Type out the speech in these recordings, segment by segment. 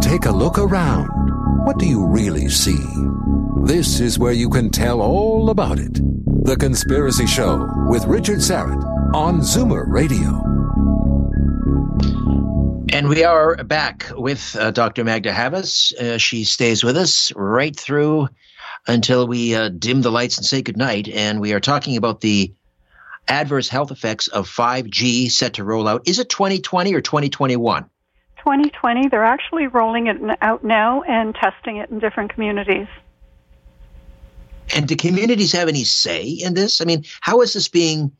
Take a look around. What do you really see? This is where you can tell all about it. The Conspiracy Show with Richard Syrett on Zoomer Radio. And we are back with uh, Dr. Magda Havas. Uh, she stays with us right through until we uh, dim the lights and say goodnight. And we are talking about the adverse health effects of 5G set to roll out. Is it 2020 or 2021? 2020. They're actually rolling it out now and testing it in different communities. And do communities have any say in this? I mean, how is this being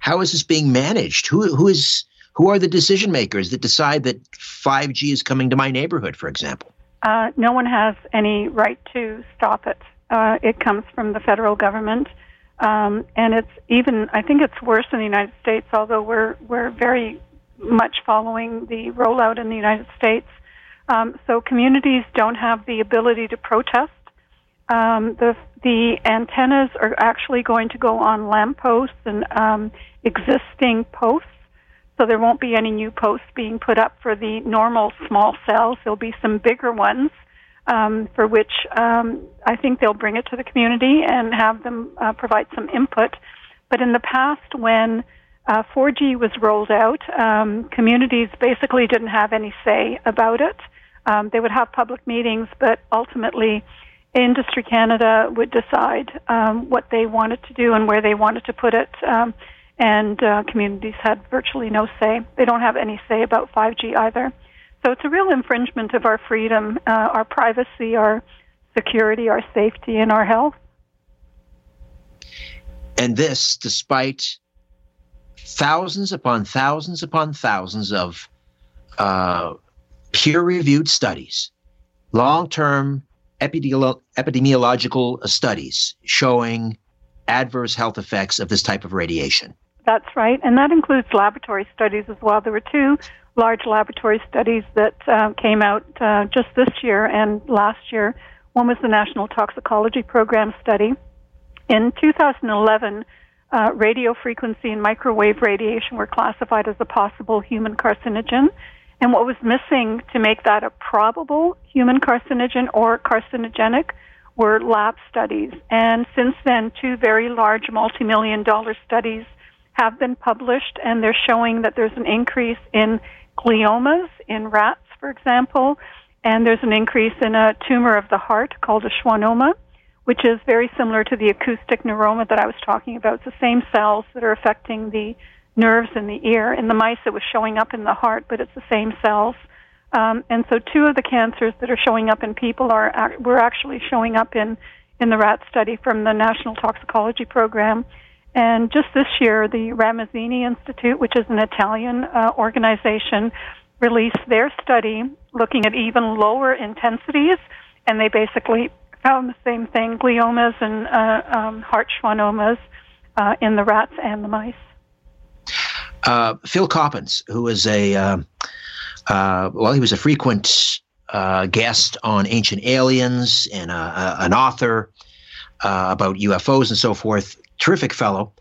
how is this being managed? Who who is who are the decision makers that decide that 5G is coming to my neighborhood, for example? Uh, no one has any right to stop it. Uh, it comes from the federal government, um, and it's even. I think it's worse in the United States. Although we're we're very much following the rollout in the United States, um, so communities don't have the ability to protest um, the the antennas are actually going to go on lampposts and um, existing posts, so there won't be any new posts being put up for the normal small cells. There'll be some bigger ones um, for which um, I think they'll bring it to the community and have them uh, provide some input. But in the past, when uh, 4G was rolled out, um, communities basically didn't have any say about it. Um, they would have public meetings, but ultimately Industry Canada would decide um, what they wanted to do and where they wanted to put it, um, and uh, communities had virtually no say. They don't have any say about 5G either. So it's a real infringement of our freedom, uh, our privacy, our security, our safety, and our health. And this, despite thousands upon thousands upon thousands of uh, peer reviewed studies, long term epidemiological studies showing adverse health effects of this type of radiation. That's right, and that includes laboratory studies as well. There were two large laboratory studies that uh, came out uh, just this year and last year. One was the National Toxicology Program study. In 2011, uh, radio frequency and microwave radiation were classified as a possible human carcinogen. And what was missing to make that a probable human carcinogen or carcinogenic were lab studies. And since then, two very large multi million dollar studies have been published, and they're showing that there's an increase in gliomas in rats, for example, and there's an increase in a tumor of the heart called a schwannoma, which is very similar to the acoustic neuroma that I was talking about. It's the same cells that are affecting the nerves in the ear. In the mice, it was showing up in the heart, but it's the same cells. Um, and so, two of the cancers that are showing up in people are were actually showing up in in the rat study from the National Toxicology Program. And just this year, the Ramazzini Institute, which is an Italian uh, organization, released their study looking at even lower intensities, and they basically found the same thing: gliomas and uh, um, heart schwannomas uh, in the rats and the mice. Uh, Phil Coppens, who was a uh, uh, well, he was a frequent uh, guest on Ancient Aliens and an author uh, about UFOs and so forth. Terrific fellow,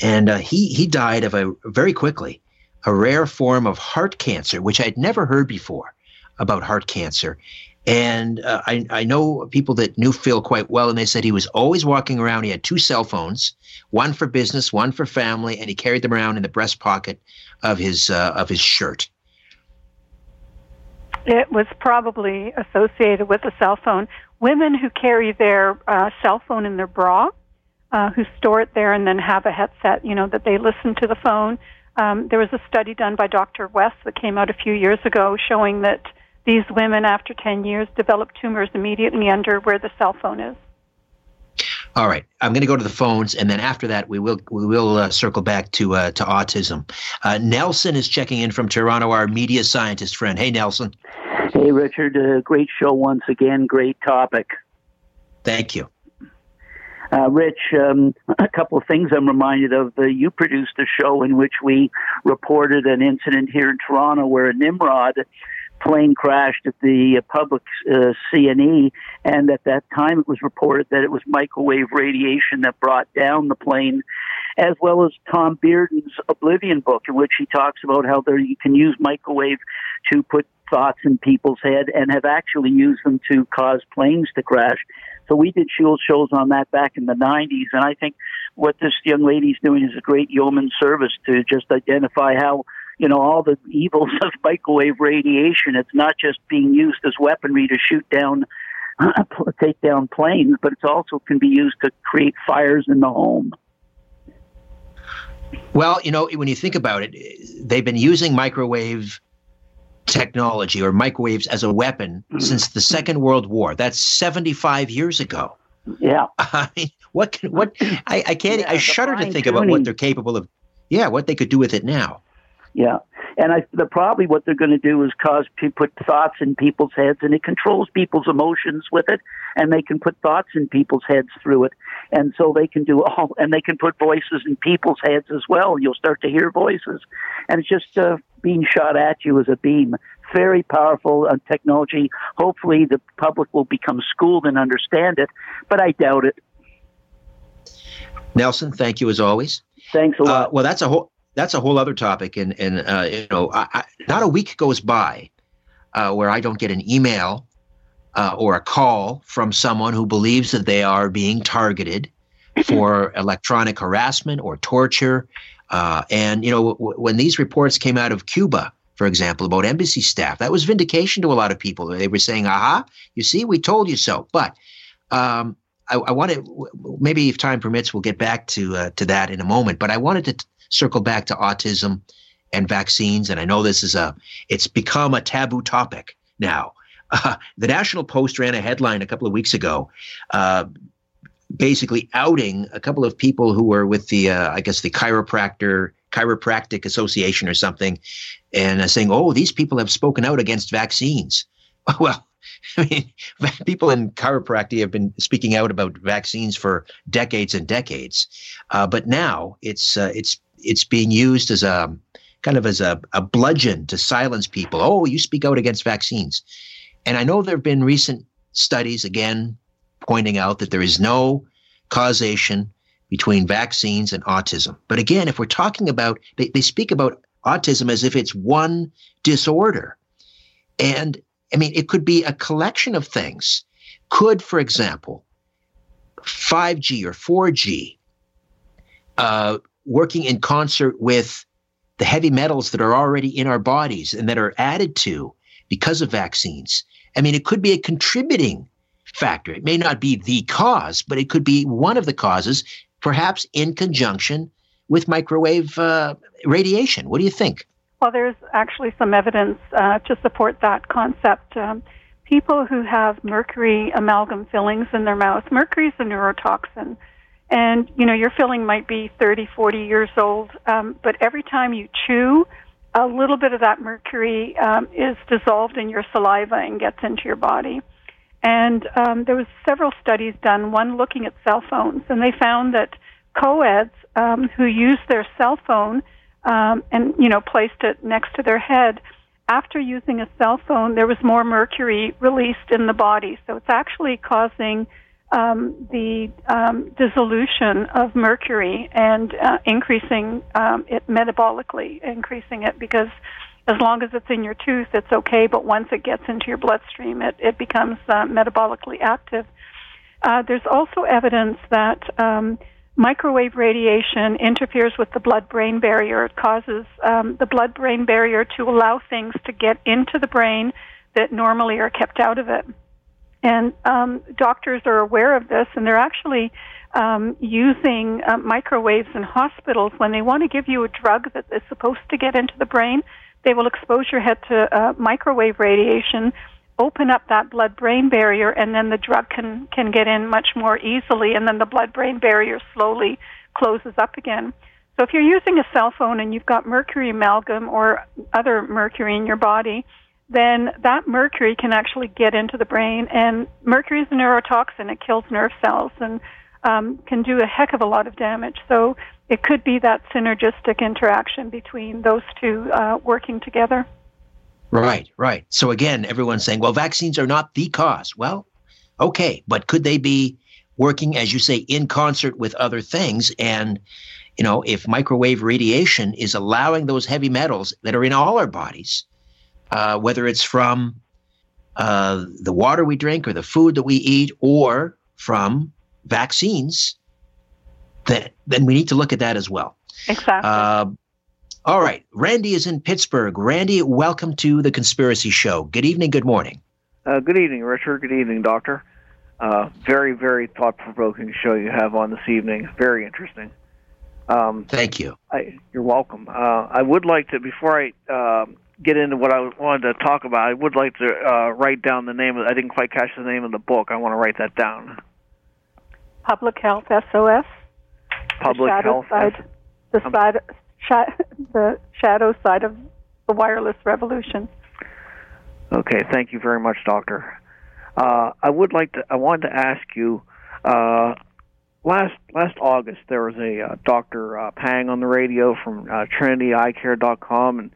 and he he died of a very quickly a rare form of heart cancer, which I'd never heard before about heart cancer. And uh, I, I know people that knew Phil quite well, and they said he was always walking around. He had two cell phones, one for business, one for family, and he carried them around in the breast pocket of his uh, of his shirt. It was probably associated with a cell phone. Women who carry their uh, cell phone in their bra, uh, who store it there and then have a headset, you know, that they listen to the phone. Um, there was a study done by Dr. West that came out a few years ago showing that these women, after 10 years, develop tumors immediately under where the cell phone is. All right, I'm going to go to the phones, and then after that, we will we will uh, circle back to uh, to autism. Uh, Nelson is checking in from Toronto, our media scientist friend. Hey, Nelson. Hey, Richard. Uh, great show once again. Great topic. Thank you. Uh, Rich, um, a couple of things I'm reminded of. Uh, you produced a show in which we reported an incident here in Toronto where a Nimrod plane crashed at the public uh, CNE, and at that time it was reported that it was microwave radiation that brought down the plane, as well as Tom Bearden's Oblivion book, in which he talks about how there you can use microwave to put thoughts in people's head and have actually used them to cause planes to crash. So we did shield shows on that back in the 90s, and I think what this young lady's doing is a great yeoman service to just identify how you know all the evils of microwave radiation. It's not just being used as weaponry to shoot down, take down planes, but it also can be used to create fires in the home. Well, you know, when you think about it, they've been using microwave technology or microwaves as a weapon mm-hmm. since the Second World War. That's 75 years ago. Yeah. I mean, what can, what, I, I can't, yeah, I shudder to think tuning. about what they're capable of. Yeah, what they could do with it now. Yeah. And I, the, probably what they're going to do is cause to put thoughts in people's heads, and it controls people's emotions with it, and they can put thoughts in people's heads through it, and so they can do all, and they can put voices in people's heads as well. You'll start to hear voices, and it's just uh, being shot at you as a beam. Very powerful uh, technology. Hopefully, the public will become schooled and understand it, but I doubt it. Nelson, thank you as always. Thanks a lot. Uh, well, that's a whole that's a whole other topic. And and uh, you know, I, I, not a week goes by uh, where I don't get an email uh, or a call from someone who believes that they are being targeted for electronic harassment or torture. Uh, and you know, w- when these reports came out of Cuba, for example, about embassy staff, that was vindication to a lot of people. They were saying, "Aha, you see, we told you so." But um, I, I want to maybe if time permits, we'll get back to uh, to that in a moment. But I wanted to circle back to autism and vaccines. And I know this is a, it's become a taboo topic now. Uh, the National Post ran a headline a couple of weeks ago, uh, basically outing a couple of people who were with the, uh, I guess, the chiropractor chiropractic association or something, and uh, saying, "Oh, these people have spoken out against vaccines." Well, I mean, people in chiropractic have been speaking out about vaccines for decades and decades, uh, but now it's uh, it's it's being used as a kind of as a, a bludgeon to silence people. Oh, you speak out against vaccines. And I know there have been recent studies, again, pointing out that there is no causation between vaccines and autism. But again, if we're talking about, they, they speak about autism as if it's one disorder. And I mean, it could be a collection of things. Could, for example, 5G or 4G uh, working in concert with the heavy metals that are already in our bodies and that are added to because of vaccines. I mean, it could be a contributing factor. It may not be the cause, but it could be one of the causes, perhaps in conjunction with microwave uh, radiation. What do you think? Well, there's actually some evidence uh, to support that concept. Um, people who have mercury amalgam fillings in their mouth, mercury is a neurotoxin and you know your filling might be 30 40 years old um, but every time you chew a little bit of that mercury um, is dissolved in your saliva and gets into your body. And um, there was several studies done one looking at cell phones and they found that co-eds um, who used their cell phone um, and you know placed it next to their head after using a cell phone there was more mercury released in the body. So it's actually causing um, the um, dissolution of mercury and uh, increasing um, it metabolically, increasing it because as long as it's in your tooth, it's okay, but once it gets into your bloodstream, it, it becomes uh, metabolically active. Uh, there's also evidence that um, microwave radiation interferes with the blood brain barrier. It causes um, the blood brain barrier to allow things to get into the brain that normally are kept out of it. And um, doctors are aware of this, and they're actually um, using uh, microwaves in hospitals when they want to give you a drug that is supposed to get into the brain. They will expose your head to uh, microwave radiation, open up that blood-brain barrier, and then the drug can can get in much more easily, and then the blood-brain barrier slowly closes up again. So if you're using a cell phone and you've got mercury amalgam or other mercury in your body, then that mercury can actually get into the brain. And mercury is a neurotoxin; it kills nerve cells. And um, can do a heck of a lot of damage. So it could be that synergistic interaction between those two uh, working together. Right, right. So again, everyone's saying, well, vaccines are not the cause. Well, okay, but could they be working, as you say, in concert with other things? And, you know, if microwave radiation is allowing those heavy metals that are in all our bodies, uh, whether it's from uh, the water we drink or the food that we eat or from vaccines, then, then we need to look at that as well. Exactly. Uh, all right. Randy is in Pittsburgh. Randy, welcome to the Conspiracy Show. Good evening. Good morning. Uh, good evening, Richard. Good evening, Doctor. Uh, very, very thought provoking show you have on this evening. Very interesting. Um, Thank you. I, you're welcome. Uh, I would like to, before I um, get into what I wanted to talk about, I would like to uh, write down the name of. I didn't quite catch the name of the book. I want to write that down. Public Health SOS. Public the Health. Side, the side, sh- the shadow side of the wireless revolution. Okay, thank you very much, Doctor. Uh, I would like to. I wanted to ask you. Uh, last last August, there was a uh, Doctor uh, Pang on the radio from uh, TrinityEyeCare.com, and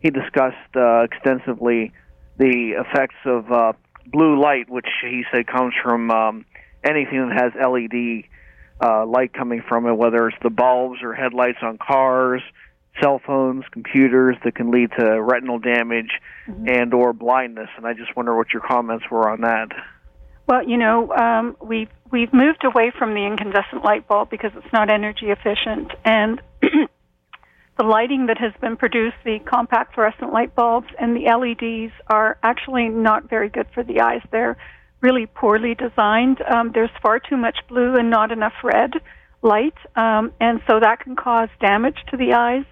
he discussed uh, extensively the effects of uh, blue light, which he said comes from um, anything that has LED uh, light coming from it, whether it's the bulbs or headlights on cars, cell phones, computers, that can lead to retinal damage mm-hmm. and or blindness. And I just wonder what your comments were on that. Well, you know, um, we've we've moved away from the incandescent light bulb because it's not energy efficient, and the lighting that has been produced, the compact fluorescent light bulbs and the LEDs, are actually not very good for the eyes. They're really poorly designed. Um, there's far too much blue and not enough red light, um, and so that can cause damage to the eyes,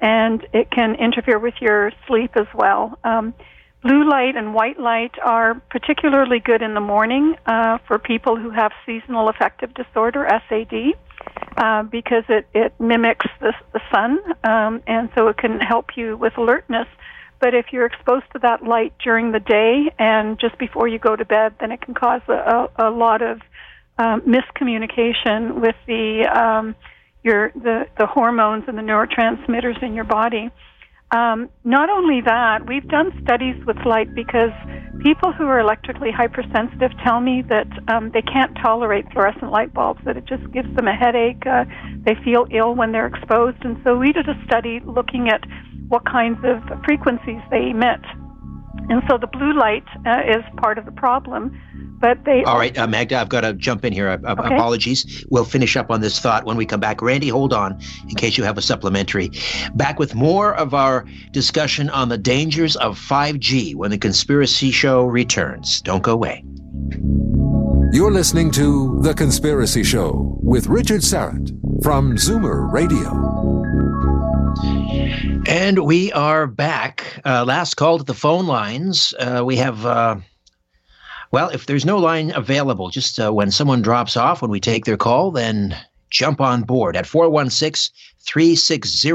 and it can interfere with your sleep as well. Um, blue light and white light are particularly good in the morning uh, for people who have seasonal affective disorder (SAD) uh, because it, it mimics the, the sun, um, and so it can help you with alertness. But if you're exposed to that light during the day and just before you go to bed, then it can cause a, a, a lot of um, miscommunication with the um, your the, the hormones and the neurotransmitters in your body. Um, not only that, we've done studies with light because people who are electrically hypersensitive tell me that um, they can't tolerate fluorescent light bulbs, that it just gives them a headache. Uh, they feel ill when they're exposed. And so we did a study looking at what kinds of frequencies they emit. And so the blue light uh, is part of the problem. But they all right, uh, Magda. I've got to jump in here. Uh, uh, okay. Apologies. We'll finish up on this thought when we come back. Randy, hold on in case you have a supplementary. Back with more of our discussion on the dangers of 5G when the Conspiracy Show returns. Don't go away. You're listening to The Conspiracy Show with Richard Syrett from Zoomer Radio. And we are back. Uh, last call to the phone lines. Uh, we have. Well, if there's no line available, just uh, when someone drops off, when we take their call, then jump on board at 416 360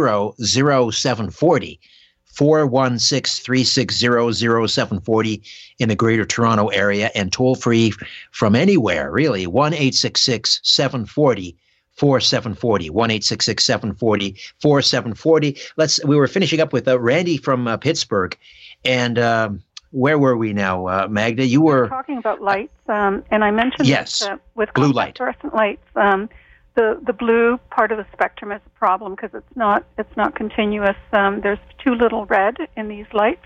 0740. 416 360 0740 in the greater Toronto area and toll free from anywhere, really. 1 866 740 4740 1 740 4740 let's we were finishing up with uh, randy from uh, pittsburgh and um, where were we now, uh, Magda? You were, were talking about lights, um, and I mentioned yes, that, uh, with blue light, fluorescent lights. Um, the the blue part of the spectrum is a problem because it's not it's not continuous. Um, there's too little red in these lights.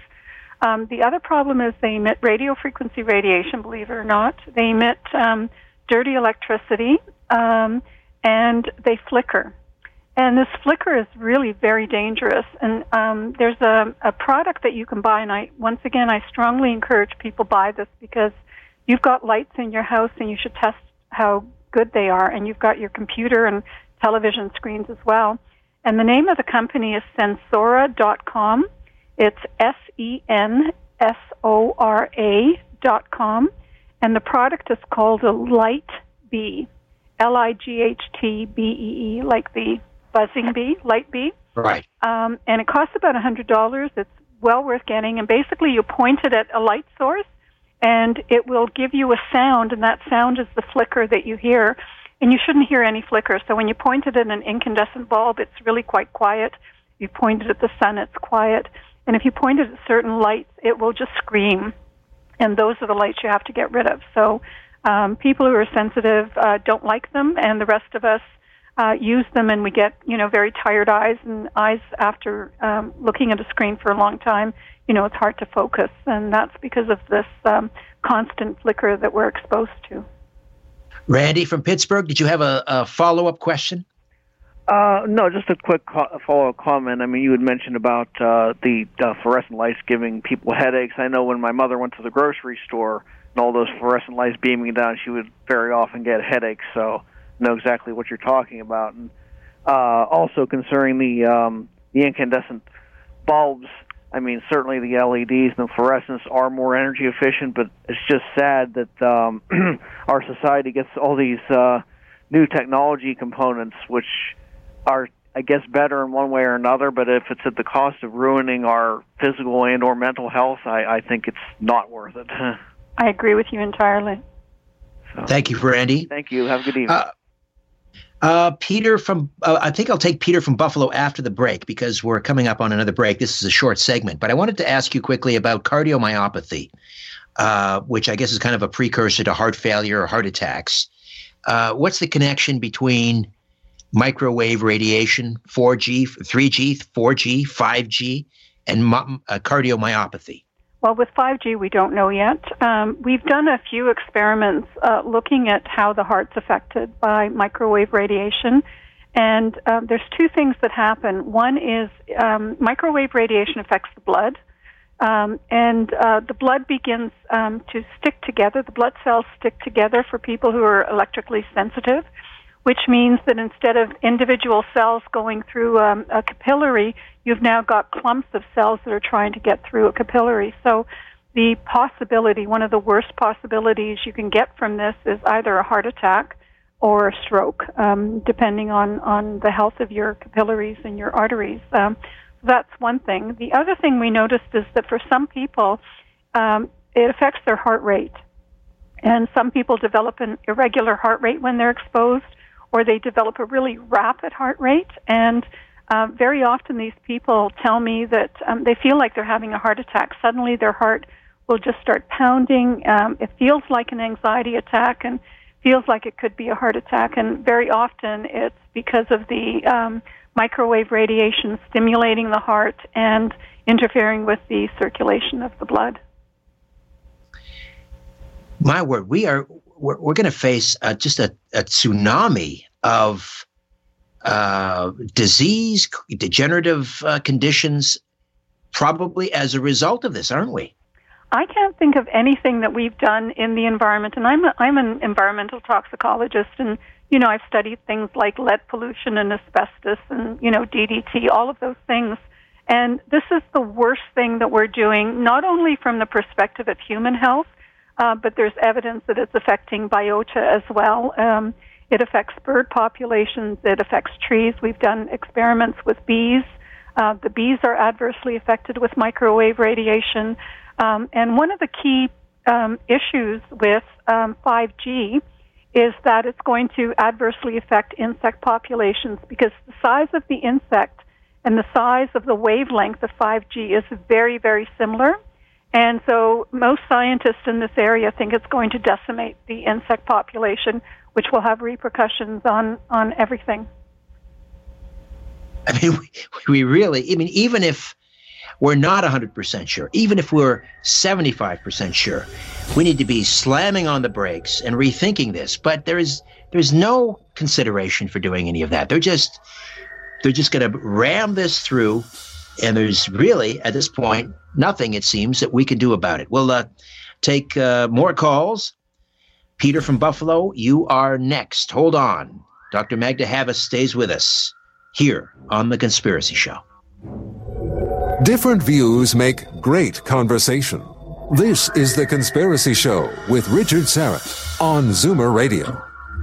Um, the other problem is they emit radio frequency radiation. Believe it or not, they emit um, dirty electricity, um, and they flicker. And this flicker is really very dangerous. And um, there's a, a product that you can buy, and I once again I strongly encourage people buy this because you've got lights in your house, and you should test how good they are. And you've got your computer and television screens as well. And the name of the company is Sensora.com. It's S E N S O R A dot com, and the product is called a Light Bee, L I G H T B E E, like the buzzing bee, light bee. Right. Um, and it costs about a hundred dollars. It's well worth getting. And basically, you point it at a light source, and it will give you a sound, and that sound is the flicker that you hear. and you shouldn't hear any flicker. So when you point it at an incandescent bulb, it's really quite quiet. You point it at the sun, it's quiet. And if you point it at certain lights, it will just scream. And those are the lights you have to get rid of. So um, people who are sensitive uh, don't like them, and the rest of us uh, use them, and we get you know very tired eyes and eyes after um, looking at a screen for a long time. You know, it's hard to focus, and that's because of this um, constant flicker that we're exposed to. Randy from Pittsburgh, did you have a, a follow up question? Uh, no, just a quick co- follow-up comment. I mean, you had mentioned about uh, the uh, fluorescent lights giving people headaches. I know when my mother went to the grocery store and all those fluorescent lights beaming down, she would very often get headaches. So, know exactly what you're talking about. And uh, also concerning the um, the incandescent bulbs, I mean, certainly the LEDs and the fluorescents are more energy efficient, but it's just sad that um, our society gets all these uh, new technology components, which are, I guess, better in one way or another. But if it's at the cost of ruining our physical and or mental health, I, I think it's not worth it. I agree with you entirely. So, Thank you, Randy. Thank you. Have a good evening. Uh, uh, Peter from, uh, I think I'll take Peter from Buffalo after the break because we're coming up on another break. This is a short segment, but I wanted to ask you quickly about cardiomyopathy, uh, which I guess is kind of a precursor to heart failure or heart attacks. Uh, what's the connection between microwave radiation, 4G, 3G, 4G, 5G, and uh, cardiomyopathy? Well, with 5G, we don't know yet. Um, we've done a few experiments uh, looking at how the heart's affected by microwave radiation. And uh, there's two things that happen. One is um, microwave radiation affects the blood, um, and uh, the blood begins um, to stick together. The blood cells stick together for people who are electrically sensitive, which means that instead of individual cells going through um, a capillary, you've now got clumps of cells that are trying to get through a capillary. So the possibility, one of the worst possibilities you can get from this is either a heart attack or a stroke, um, depending on, on the health of your capillaries and your arteries. Um, that's one thing. The other thing we noticed is that for some people, um, it affects their heart rate. And some people develop an irregular heart rate when they're exposed, or they develop a really rapid heart rate. And uh, very often, these people tell me that um, they feel like they're having a heart attack. Suddenly, their heart will just start pounding. Um, it feels like an anxiety attack and feels like it could be a heart attack. And very often, it's because of the um, microwave radiation stimulating the heart and interfering with the circulation of the blood. My word, we are we're, we're going to face uh, just a, a tsunami of uh, disease, degenerative uh, conditions, probably as a result of this, aren't we? I can't think of anything that we've done in the environment, and I'm a, I'm an environmental toxicologist, and you know I've studied things like lead pollution and asbestos, and you know DDT, all of those things. And this is the worst thing that we're doing, not only from the perspective of human health, uh, but there's evidence that it's affecting biota as well. Um, it affects bird populations. It affects trees. We've done experiments with bees. Uh, the bees are adversely affected with microwave radiation. Um, and one of the key um, issues with um, 5G is that it's going to adversely affect insect populations because the size of the insect and the size of the wavelength of 5G is very, very similar. And so most scientists in this area think it's going to decimate the insect population, which will have repercussions on, on everything. I mean, we, we really, I mean, even if we're not 100% sure, even if we're 75% sure, we need to be slamming on the brakes and rethinking this. But there is, there's no consideration for doing any of that. They're just, they're just going to ram this through. And there's really, at this point, nothing, it seems, that we can do about it. We'll uh, take uh, more calls Peter from Buffalo, you are next. Hold on. Dr. Magda Havas stays with us here on The Conspiracy Show. Different views make great conversation. This is The Conspiracy Show with Richard Syrett on Zoomer Radio.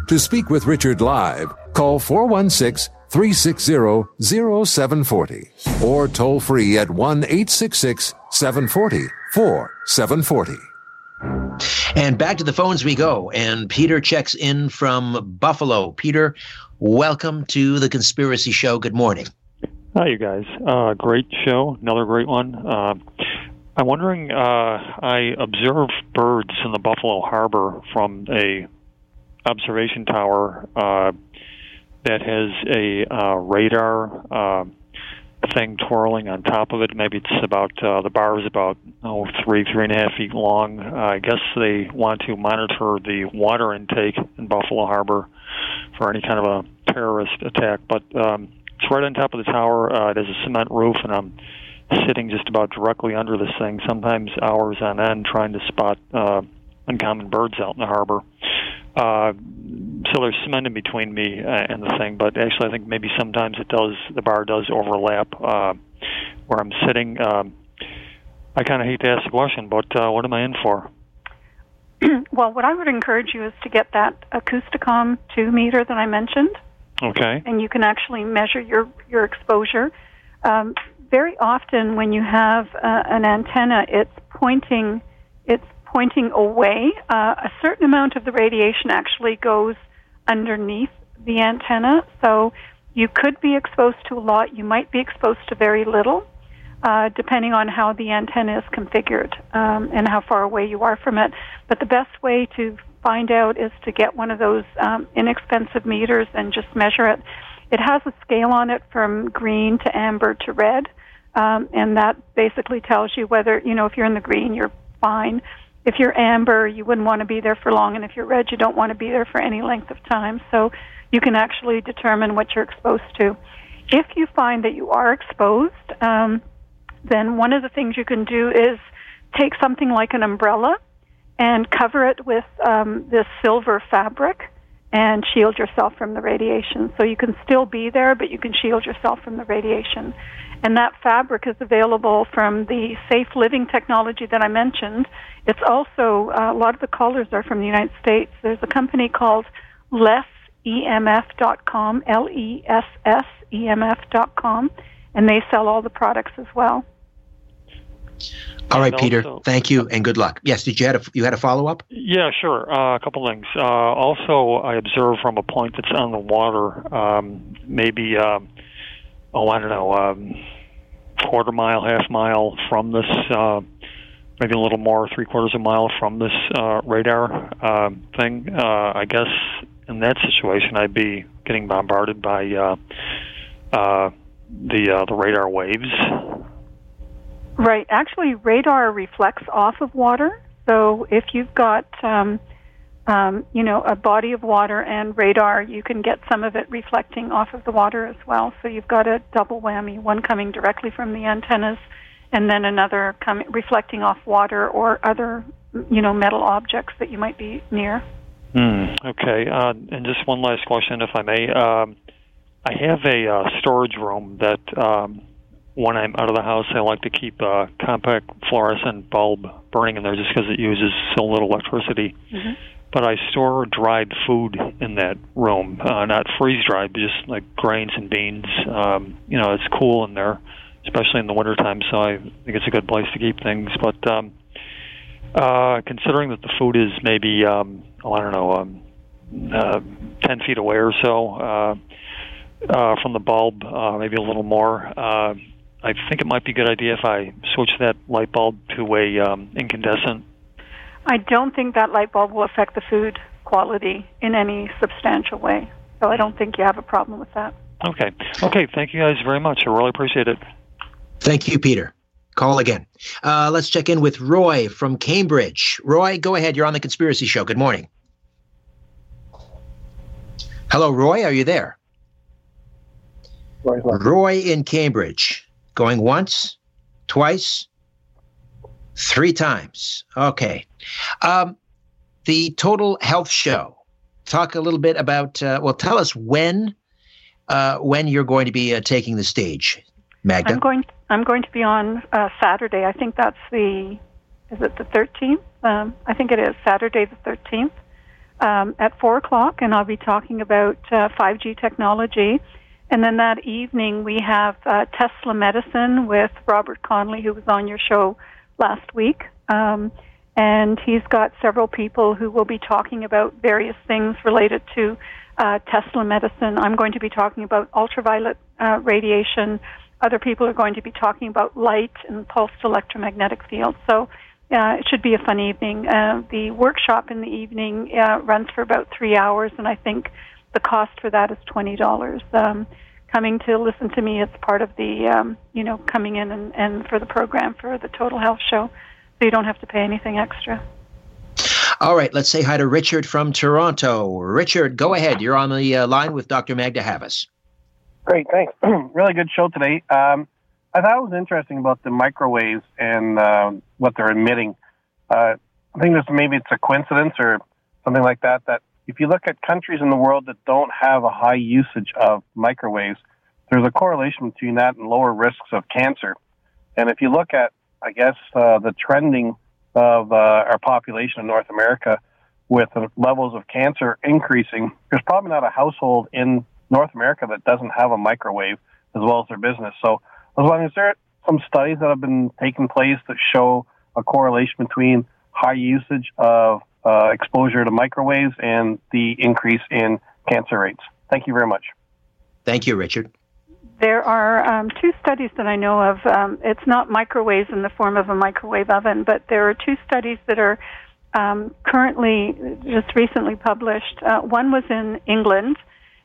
To speak with Richard live, call 416 360 0740 or toll free at 1 866 740 4740. And back to the phones we go. And Peter checks in from Buffalo. Peter, welcome to the Conspiracy Show. Good morning. Hi, you guys. Uh, great show. Another great one. Uh, I'm wondering. Uh, I observe birds in the Buffalo Harbor from a observation tower uh, that has a uh, radar uh, thing twirling on top of it. Maybe it's about uh, the bar is about oh three three and a half feet long. Uh, I guess they want to monitor the water intake in Buffalo Harbor for any kind of a terrorist attack. But um, it's right on top of the tower. Uh, it has a cement roof, and I'm sitting just about directly under this thing, sometimes hours on end, trying to spot uh, uncommon birds out in the harbor. Uh, so there's cement in between me uh, and the thing, but actually I think maybe sometimes it does, the bar does overlap uh, where I'm sitting. Um, I kind of hate to ask the question, but uh, what am I in for? well, what I would encourage you is to get that Acousticom 2 meter that I mentioned. Okay. And you can actually measure your, your exposure. Um, very often when you have uh, an antenna, it's pointing, it's pointing away. Uh, a certain amount of the radiation actually goes underneath the antenna, so you could be exposed to a lot. You might be exposed to very little, uh, depending on how the antenna is configured um, and how far away you are from it. But the best way to find out is to get one of those um, inexpensive meters and just measure it. It has a scale on it from green to amber to red, um, and that basically tells you whether you know if you're in the green, you're fine if you're amber, you wouldn't want to be there for long, and if you're red, you don't want to be there for any length of time. So you can actually determine what you're exposed to. If you find that you are exposed, um, then one of the things you can do is take something like an umbrella and cover it with um, this silver fabric and shield yourself from the radiation. So you can still be there, but you can shield yourself from the radiation. And that fabric is available from the safe living technology that I mentioned. It's also, uh, a lot of the callers are from the United States. There's a company called lessemf.com, L E S S E M F.com, and they sell all the products as well. All right, Peter. Also, thank you and good luck. Yes, did you had a you had a follow up? Yeah, sure. Uh, a couple things. Uh, also, I observe from a point that's on the water, um, maybe. Uh, oh, I don't know, um, quarter mile, half mile from this, uh, maybe a little more, three quarters of a mile from this uh, radar uh, thing. Uh, I guess in that situation, I'd be getting bombarded by uh, uh, the uh, the radar waves. Right. Actually, radar reflects off of water. So if you've got um, um, you know, a body of water and radar, you can get some of it reflecting off of the water as well. So you've got a double whammy, one coming directly from the antennas and then another coming reflecting off water or other, you know, metal objects that you might be near. Mm, okay. Uh, and just one last question, if I may. Um, I have a uh, storage room that um, when I'm out of the house, I like to keep a compact fluorescent bulb burning in there just because it uses so little electricity. Mm-hmm but I store dried food in that room, uh, not freeze dried, but just like grains and beans. Um, you know, it's cool in there, especially in the wintertime, so I think it's a good place to keep things. But um, uh, considering that the food is maybe, um, oh, I don't know, um, uh, 10 feet away or so uh, uh, from the bulb, uh, maybe a little more. Uh, I think it might be a good idea if I switch that light bulb to a um, incandescent I don't think that light bulb will affect the food quality in any substantial way. So I don't think you have a problem with that. Okay. Okay. Thank you guys very much. I really appreciate it. Thank you, Peter. Call again. Uh, let's check in with Roy from Cambridge. Roy, go ahead. You're on the Conspiracy Show. Good morning. Hello, Roy. Are you there? Roy in Cambridge. Going once, twice, Three times. Okay. Um, the Total Health Show. Talk a little bit about. Uh, well, tell us when uh, when you're going to be uh, taking the stage, Magda. I'm going. I'm going to be on uh, Saturday. I think that's the. Is it the 13th? Um, I think it is Saturday the 13th um, at four o'clock, and I'll be talking about 5G uh, technology. And then that evening we have uh, Tesla Medicine with Robert Conley, who was on your show last week. Um, and he's got several people who will be talking about various things related to uh, Tesla medicine. I'm going to be talking about ultraviolet uh, radiation. Other people are going to be talking about light and pulsed electromagnetic fields. So uh, it should be a fun evening. Uh, the workshop in the evening uh, runs for about three hours, and I think the cost for that is twenty dollars. Um, coming to listen to me, it's part of the um, you know coming in and, and for the program for the Total Health Show, so you don't have to pay anything extra. All right, let's say hi to Richard from Toronto. Richard, go ahead. You're on the uh, line with Dr. Magda Havas. Great, thanks. really good show today. Um, I thought it was interesting about the microwaves and uh, what they're emitting. Uh, I think this maybe it's a coincidence or something like that. That if you look at countries in the world that don't have a high usage of microwaves, there's a correlation between that and lower risks of cancer. And if you look at, I guess, uh, the trending of uh, our population in North America with levels of cancer increasing, there's probably not a household in North America that doesn't have a microwave as well as their business. So was wondering, is there some studies that have been taking place that show a correlation between high usage of uh, exposure to microwaves and the increase in cancer rates? Thank you very much. Thank you, Richard. There are um, two studies that I know of. Um, it's not microwaves in the form of a microwave oven, but there are two studies that are um, currently just recently published. Uh, one was in England,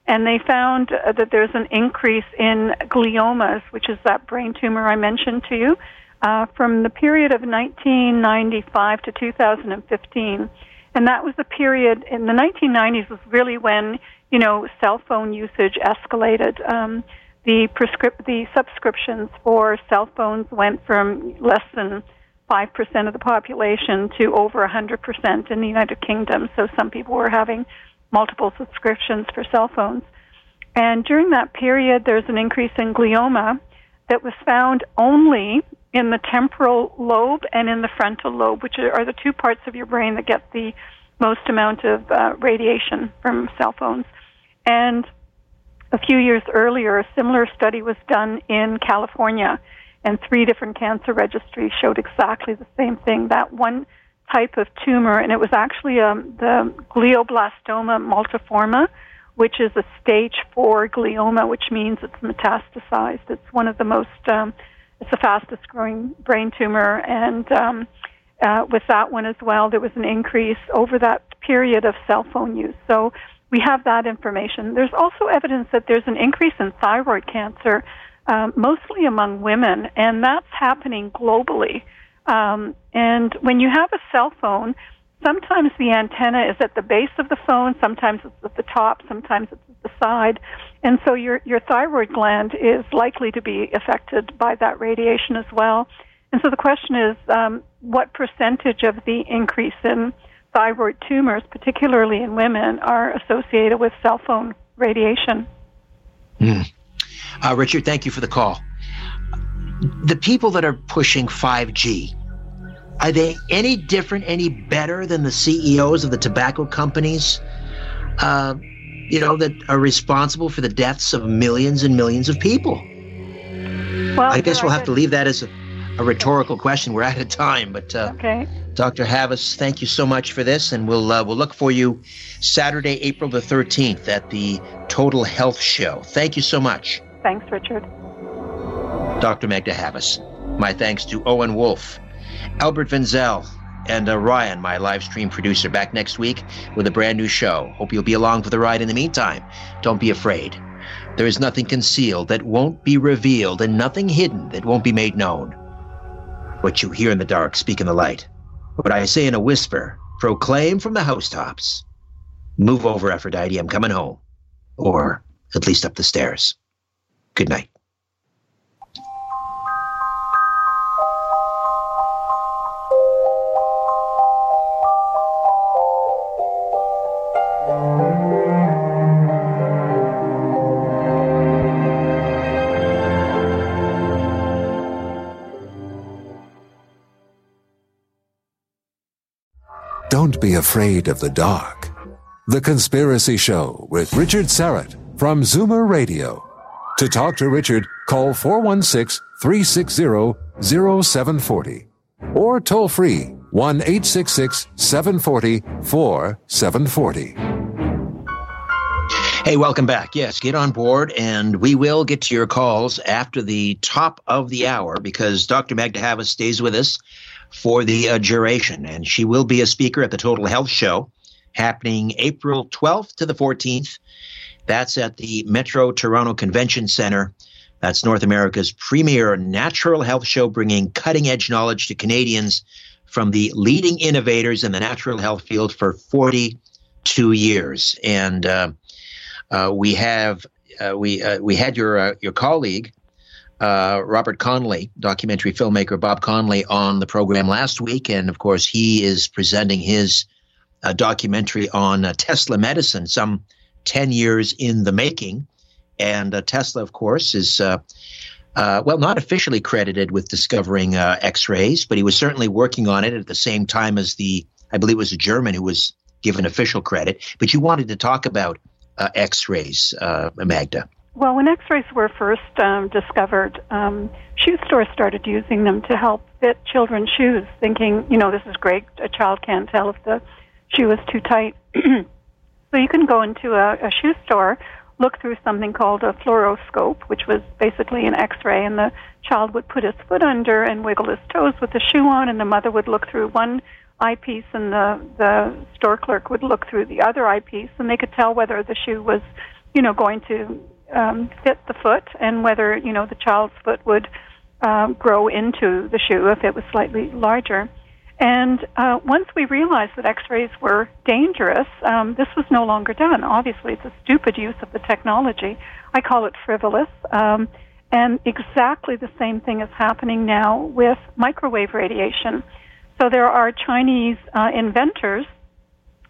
and they found uh, that there's an increase in gliomas, which is that brain tumor I mentioned to you, uh, from the period of 1995 to 2015. And that was the period in the 1990s was really when you know cell phone usage escalated. Um, the prescript the subscriptions for cell phones went from less than five percent of the population to over a hundred percent in the United Kingdom. So some people were having multiple subscriptions for cell phones. And during that period, there's an increase in glioma that was found only in the temporal lobe and in the frontal lobe, which are the two parts of your brain that get the most amount of uh, radiation from cell phones. And a few years earlier, a similar study was done in California, and three different cancer registries showed exactly the same thing. That one type of tumor, and it was actually um, the glioblastoma multiforme, which is a stage four glioma, which means it's metastasized. It's one of the most, um, it's the fastest growing brain tumor, and um, uh, with that one as well, there was an increase over that period of cell phone use. So we have that information. There's also evidence that there's an increase in thyroid cancer, um, mostly among women, and that's happening globally. Um, and when you have a cell phone, sometimes the antenna is at the base of the phone, sometimes it's at the top, sometimes it's at the side. And so your, your thyroid gland is likely to be affected by that radiation as well. And so the question is um, what percentage of the increase in thyroid tumors, particularly in women, are associated with cell phone radiation? Mm. Uh, Richard, thank you for the call the people that are pushing 5G, are they any different, any better than the CEOs of the tobacco companies, uh, you know, that are responsible for the deaths of millions and millions of people? Well, I guess we'll have to leave that as a, a rhetorical question. We're out of time, but uh, okay. Dr. Havas, thank you so much for this, and we'll uh, we'll look for you Saturday, April the 13th at the Total Health Show. Thank you so much. Thanks, Richard. Dr. Magda Havas. My thanks to Owen Wolf, Albert Vinzel, and uh, Ryan, my live stream producer, back next week with a brand new show. Hope you'll be along for the ride in the meantime. Don't be afraid. There is nothing concealed that won't be revealed, and nothing hidden that won't be made known. What you hear in the dark, speak in the light. What I say in a whisper, proclaim from the housetops. Move over, Aphrodite, I'm coming home. Or at least up the stairs. Good night. Be afraid of the dark. The Conspiracy Show with Richard Syrett from Zoomer Radio. To talk to Richard, call 416 360 0740 or toll free 1 866 740 4740. Hey, welcome back. Yes, get on board, and we will get to your calls after the top of the hour because Dr. Magda Havas stays with us for the uh, duration, and she will be a speaker at the Total Health Show happening April 12th to the 14th. That's at the Metro Toronto Convention Center. That's North America's premier natural health show, bringing cutting edge knowledge to Canadians from the leading innovators in the natural health field for 42 years. And uh, uh, we have uh, we uh, we had your uh, your colleague uh, Robert Conley, documentary filmmaker Bob Conley, on the program last week, and of course he is presenting his documentary on Tesla medicine, some ten years in the making. And Tesla, of course, is well not officially credited with discovering X-rays, but he was certainly working on it at the same time as the I believe it was a German who was given official credit. But you wanted to talk about uh, X-rays, uh, Magda? Well, when X-rays were first um, discovered, um, shoe stores started using them to help fit children's shoes, thinking, you know, this is great. A child can't tell if the shoe is too tight. so you can go into a, a shoe store, look through something called a fluoroscope, which was basically an X-ray, and the child would put his foot under and wiggle his toes with the shoe on, and the mother would look through one eyepiece and the the store clerk would look through the other eyepiece and they could tell whether the shoe was you know going to um, fit the foot and whether you know the child's foot would uh, grow into the shoe if it was slightly larger. And uh, once we realized that x-rays were dangerous um, this was no longer done. Obviously it's a stupid use of the technology. I call it frivolous um, and exactly the same thing is happening now with microwave radiation. So there are Chinese uh, inventors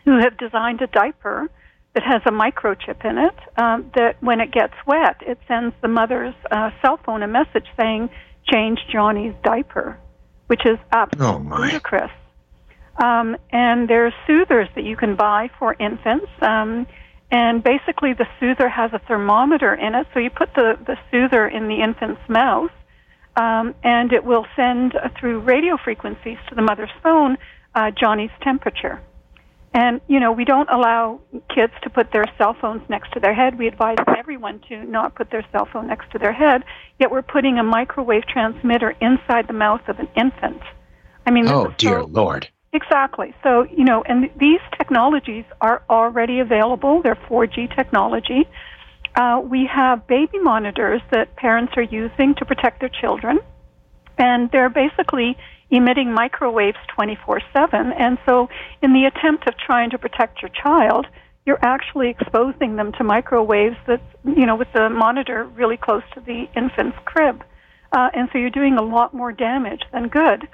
who have designed a diaper that has a microchip in it um, that when it gets wet, it sends the mother's uh, cell phone a message saying, change Johnny's diaper, which is absolutely oh ludicrous. Um, and there's soothers that you can buy for infants. Um, and basically, the soother has a thermometer in it. So you put the, the soother in the infant's mouth, um, and it will send uh, through radio frequencies to the mother's phone uh, Johnny's temperature. And, you know, we don't allow kids to put their cell phones next to their head. We advise everyone to not put their cell phone next to their head, yet we're putting a microwave transmitter inside the mouth of an infant. I mean, oh, dear so, Lord. Exactly. So, you know, and these technologies are already available. They're 4G technology. Uh, we have baby monitors that parents are using to protect their children, and they're basically emitting microwaves 24 7. And so, in the attempt of trying to protect your child, you're actually exposing them to microwaves that, you know, with the monitor really close to the infant's crib. Uh, and so you're doing a lot more damage than good.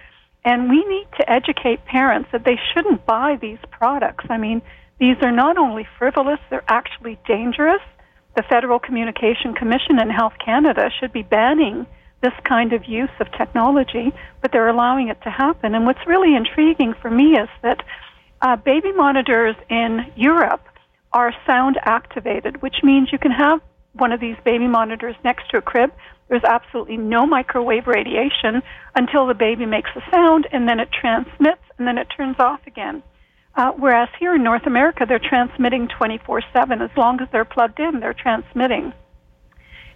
And we need to educate parents that they shouldn't buy these products. I mean, these are not only frivolous, they're actually dangerous the Federal Communication Commission and Health Canada should be banning this kind of use of technology, but they're allowing it to happen. And what's really intriguing for me is that uh, baby monitors in Europe are sound activated, which means you can have one of these baby monitors next to a crib. There's absolutely no microwave radiation until the baby makes a sound, and then it transmits, and then it turns off again. Uh, whereas here in North America, they're transmitting 24 7. As long as they're plugged in, they're transmitting.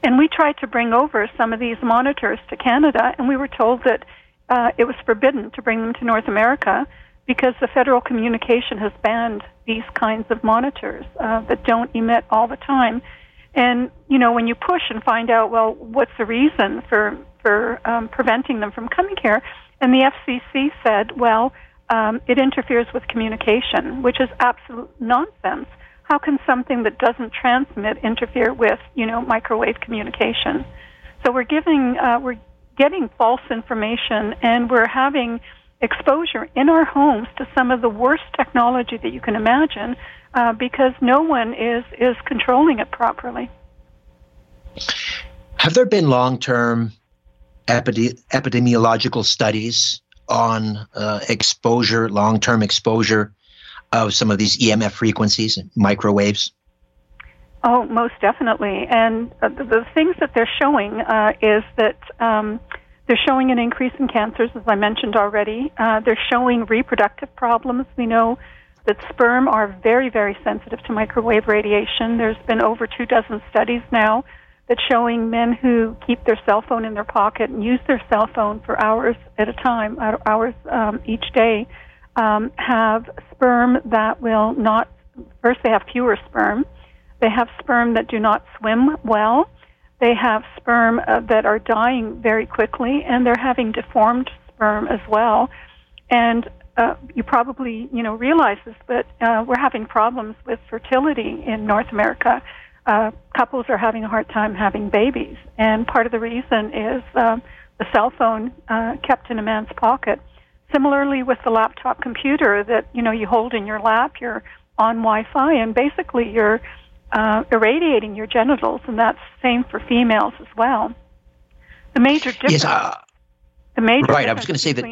And we tried to bring over some of these monitors to Canada, and we were told that uh, it was forbidden to bring them to North America because the Federal Communication has banned these kinds of monitors uh, that don't emit all the time. And you know, when you push and find out, well, what's the reason for for um, preventing them from coming here? And the FCC said, well, um, it interferes with communication, which is absolute nonsense. How can something that doesn't transmit interfere with, you know, microwave communication? So we're giving, uh, we're getting false information, and we're having exposure in our homes to some of the worst technology that you can imagine, uh, because no one is is controlling it properly. Have there been long-term epidemiological studies on uh, exposure, long term exposure of some of these EMF frequencies, and microwaves? Oh, most definitely. And uh, the, the, things that they're showing uh, is that um, They're showing an increase in cancers, as I mentioned already. Uh, they're showing reproductive problems. We know that sperm are very, very sensitive to microwave radiation. There's been over two dozen studies now that showing men who keep their cell phone in their pocket and use their cell phone for hours at a time, hours um, each day, um, have sperm that will not. First, they have fewer sperm. They have sperm that do not swim well. They have sperm uh, that are dying very quickly, and they're having deformed sperm as well. And uh, you probably you know realize this, but uh, we're having problems with fertility in North America. Uh, couples are having a hard time having babies, and part of the reason is uh, the cell phone uh, kept in a man's pocket. Similarly, with the laptop computer that you know you hold in your lap, you're on Wi-Fi, and basically you're uh, irradiating your genitals, and that's same for females as well. The major difference. Yes, uh, the major right. I was going to say that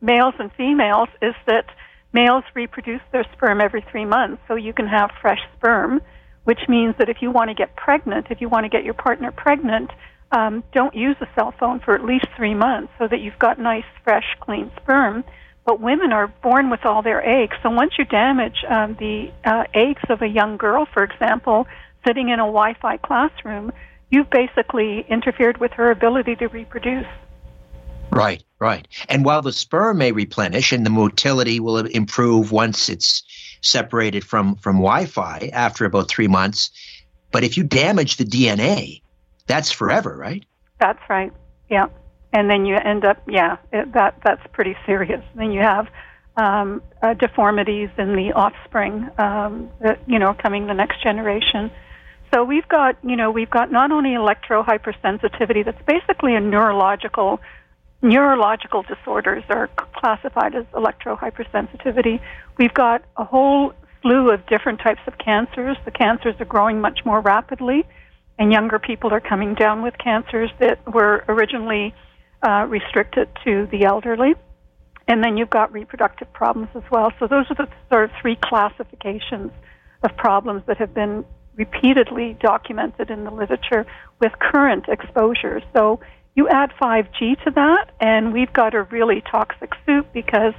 males and females is that males reproduce their sperm every three months, so you can have fresh sperm, which means that if you want to get pregnant, if you want to get your partner pregnant, um, don't use a cell phone for at least three months so that you've got nice, fresh, clean sperm. But women are born with all their eggs. So once you damage um, the uh, eggs of a young girl, for example, sitting in a Wi Fi classroom, you've basically interfered with her ability to reproduce. Right, right. And while the sperm may replenish and the motility will improve once it's separated from, from Wi Fi after about three months, but if you damage the DNA, that's forever, right? That's right. Yeah and then you end up, yeah, it, that that's pretty serious. Then you have um, uh, deformities in the offspring, um, that, you know, coming the next generation. So we've got, you know, we've got not only electro hypersensitivity, that's basically a neurological neurological disorders are classified as electro hypersensitivity. We've got a whole slew of different types of cancers. The cancers are growing much more rapidly, and younger people are coming down with cancers that were originally uh, restricted to the elderly. And then you've got reproductive problems as well. So those are the sort of three classifications of problems that have been repeatedly documented in the literature with current exposure. So you add 5G to that, and we've got a really toxic soup because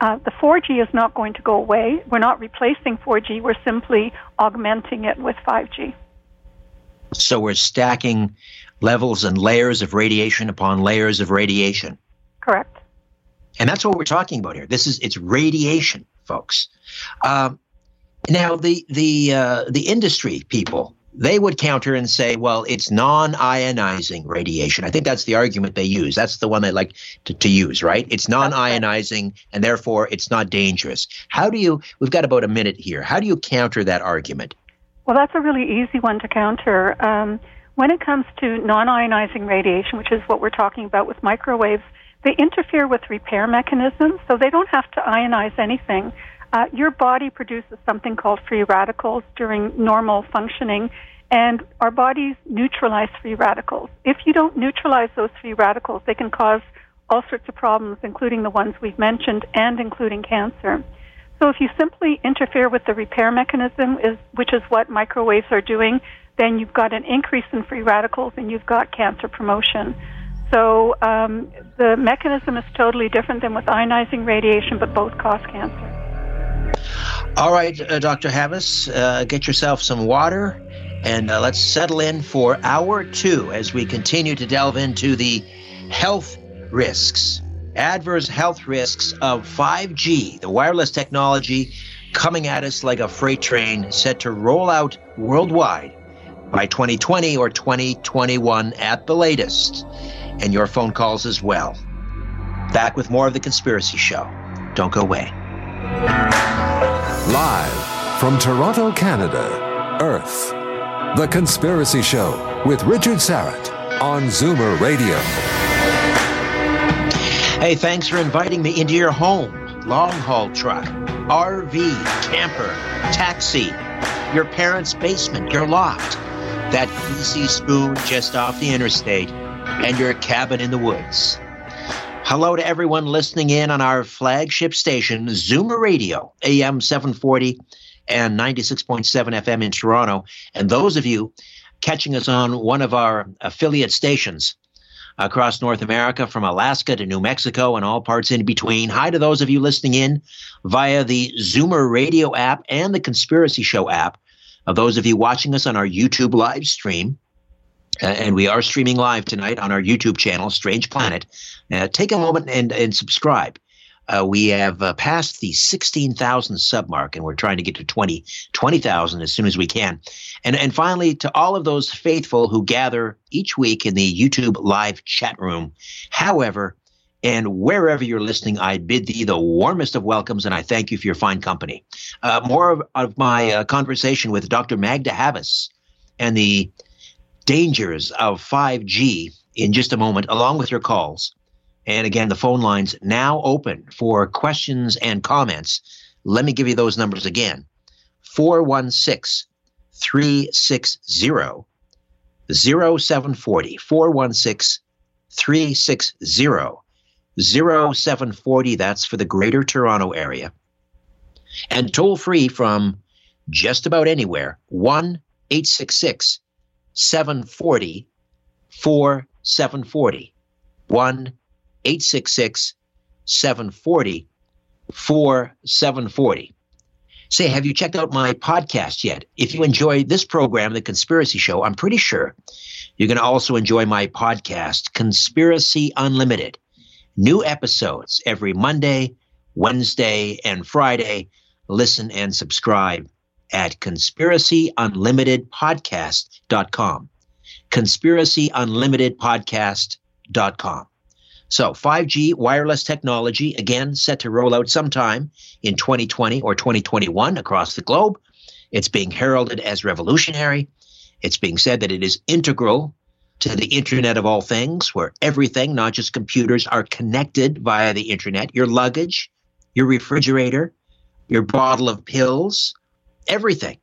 uh, the 4G is not going to go away. We're not replacing 4G, we're simply augmenting it with 5G. So we're stacking levels and layers of radiation upon layers of radiation. Correct. And that's what we're talking about here. This is it's radiation, folks. Um, now the the uh, the industry people they would counter and say, well, it's non-ionizing radiation. I think that's the argument they use. That's the one they like to, to use, right? It's non-ionizing, and therefore it's not dangerous. How do you? We've got about a minute here. How do you counter that argument? Well, that's a really easy one to counter. Um, when it comes to non ionizing radiation, which is what we're talking about with microwaves, they interfere with repair mechanisms, so they don't have to ionize anything. Uh, your body produces something called free radicals during normal functioning, and our bodies neutralize free radicals. If you don't neutralize those free radicals, they can cause all sorts of problems, including the ones we've mentioned and including cancer. So if you simply interfere with the repair mechanism, is, which is what microwaves are doing, then you've got an increase in free radicals and you've got cancer promotion. So um, the mechanism is totally different than with ionizing radiation, but both cause cancer. All right, uh, Dr. Havas, uh, get yourself some water and uh, let's settle in for hour two as we continue to delve into the health risks, adverse health risks of 5G, the wireless technology coming at us like a freight train set to roll out worldwide by 2020 or 2021 at the latest, and your phone calls as well. Back with more of The Conspiracy Show. Don't go away. Live from Toronto, Canada, Earth. The Conspiracy Show with Richard Syrett on Zoomer Radio. Hey, thanks for inviting me into your home, long haul truck, RV, camper, taxi, your parents' basement, your loft that greasy spoon just off the interstate, and your cabin in the woods. Hello to everyone listening in on our flagship station, Zoomer Radio, AM 740 and 96.7 FM in Toronto. And those of you catching us on one of our affiliate stations, across North America from Alaska to New Mexico and all parts in between. Hi to those of you listening in via the Zoomer radio app and the Conspiracy Show app. Of those of you watching us on our YouTube live stream, uh, and we are streaming live tonight on our YouTube channel, Strange Planet. Uh, take a moment and, and subscribe. Uh, we have uh, passed the 16,000 sub mark, and we're trying to get to 20, 20,000 as soon as we can. And, and finally, to all of those faithful who gather each week in the YouTube live chat room, however, and wherever you're listening, I bid thee the warmest of welcomes, and I thank you for your fine company. Uh, more of, of my uh, conversation with Dr. Magda Havas and the dangers of 5G in just a moment, along with your calls. And again, the phone lines now open for questions and comments. Let me give you those numbers again 416 360 0740. 416 360 0740. That's for the Greater Toronto Area. And toll free from just about anywhere 1 866 740 4740. 1 866 740 4740. Say, have you checked out my podcast yet? If you enjoy this program, The Conspiracy Show, I'm pretty sure you're going to also enjoy my podcast, Conspiracy Unlimited. New episodes every Monday, Wednesday, and Friday. Listen and subscribe at conspiracyunlimitedpodcast.com. Conspiracyunlimitedpodcast.com. So 5G wireless technology, again, set to roll out sometime in 2020 or 2021 across the globe. It's being heralded as revolutionary. It's being said that it is integral to the Internet of all things, where everything, not just computers, are connected via the Internet. Your luggage, your refrigerator, your bottle of pills, everything.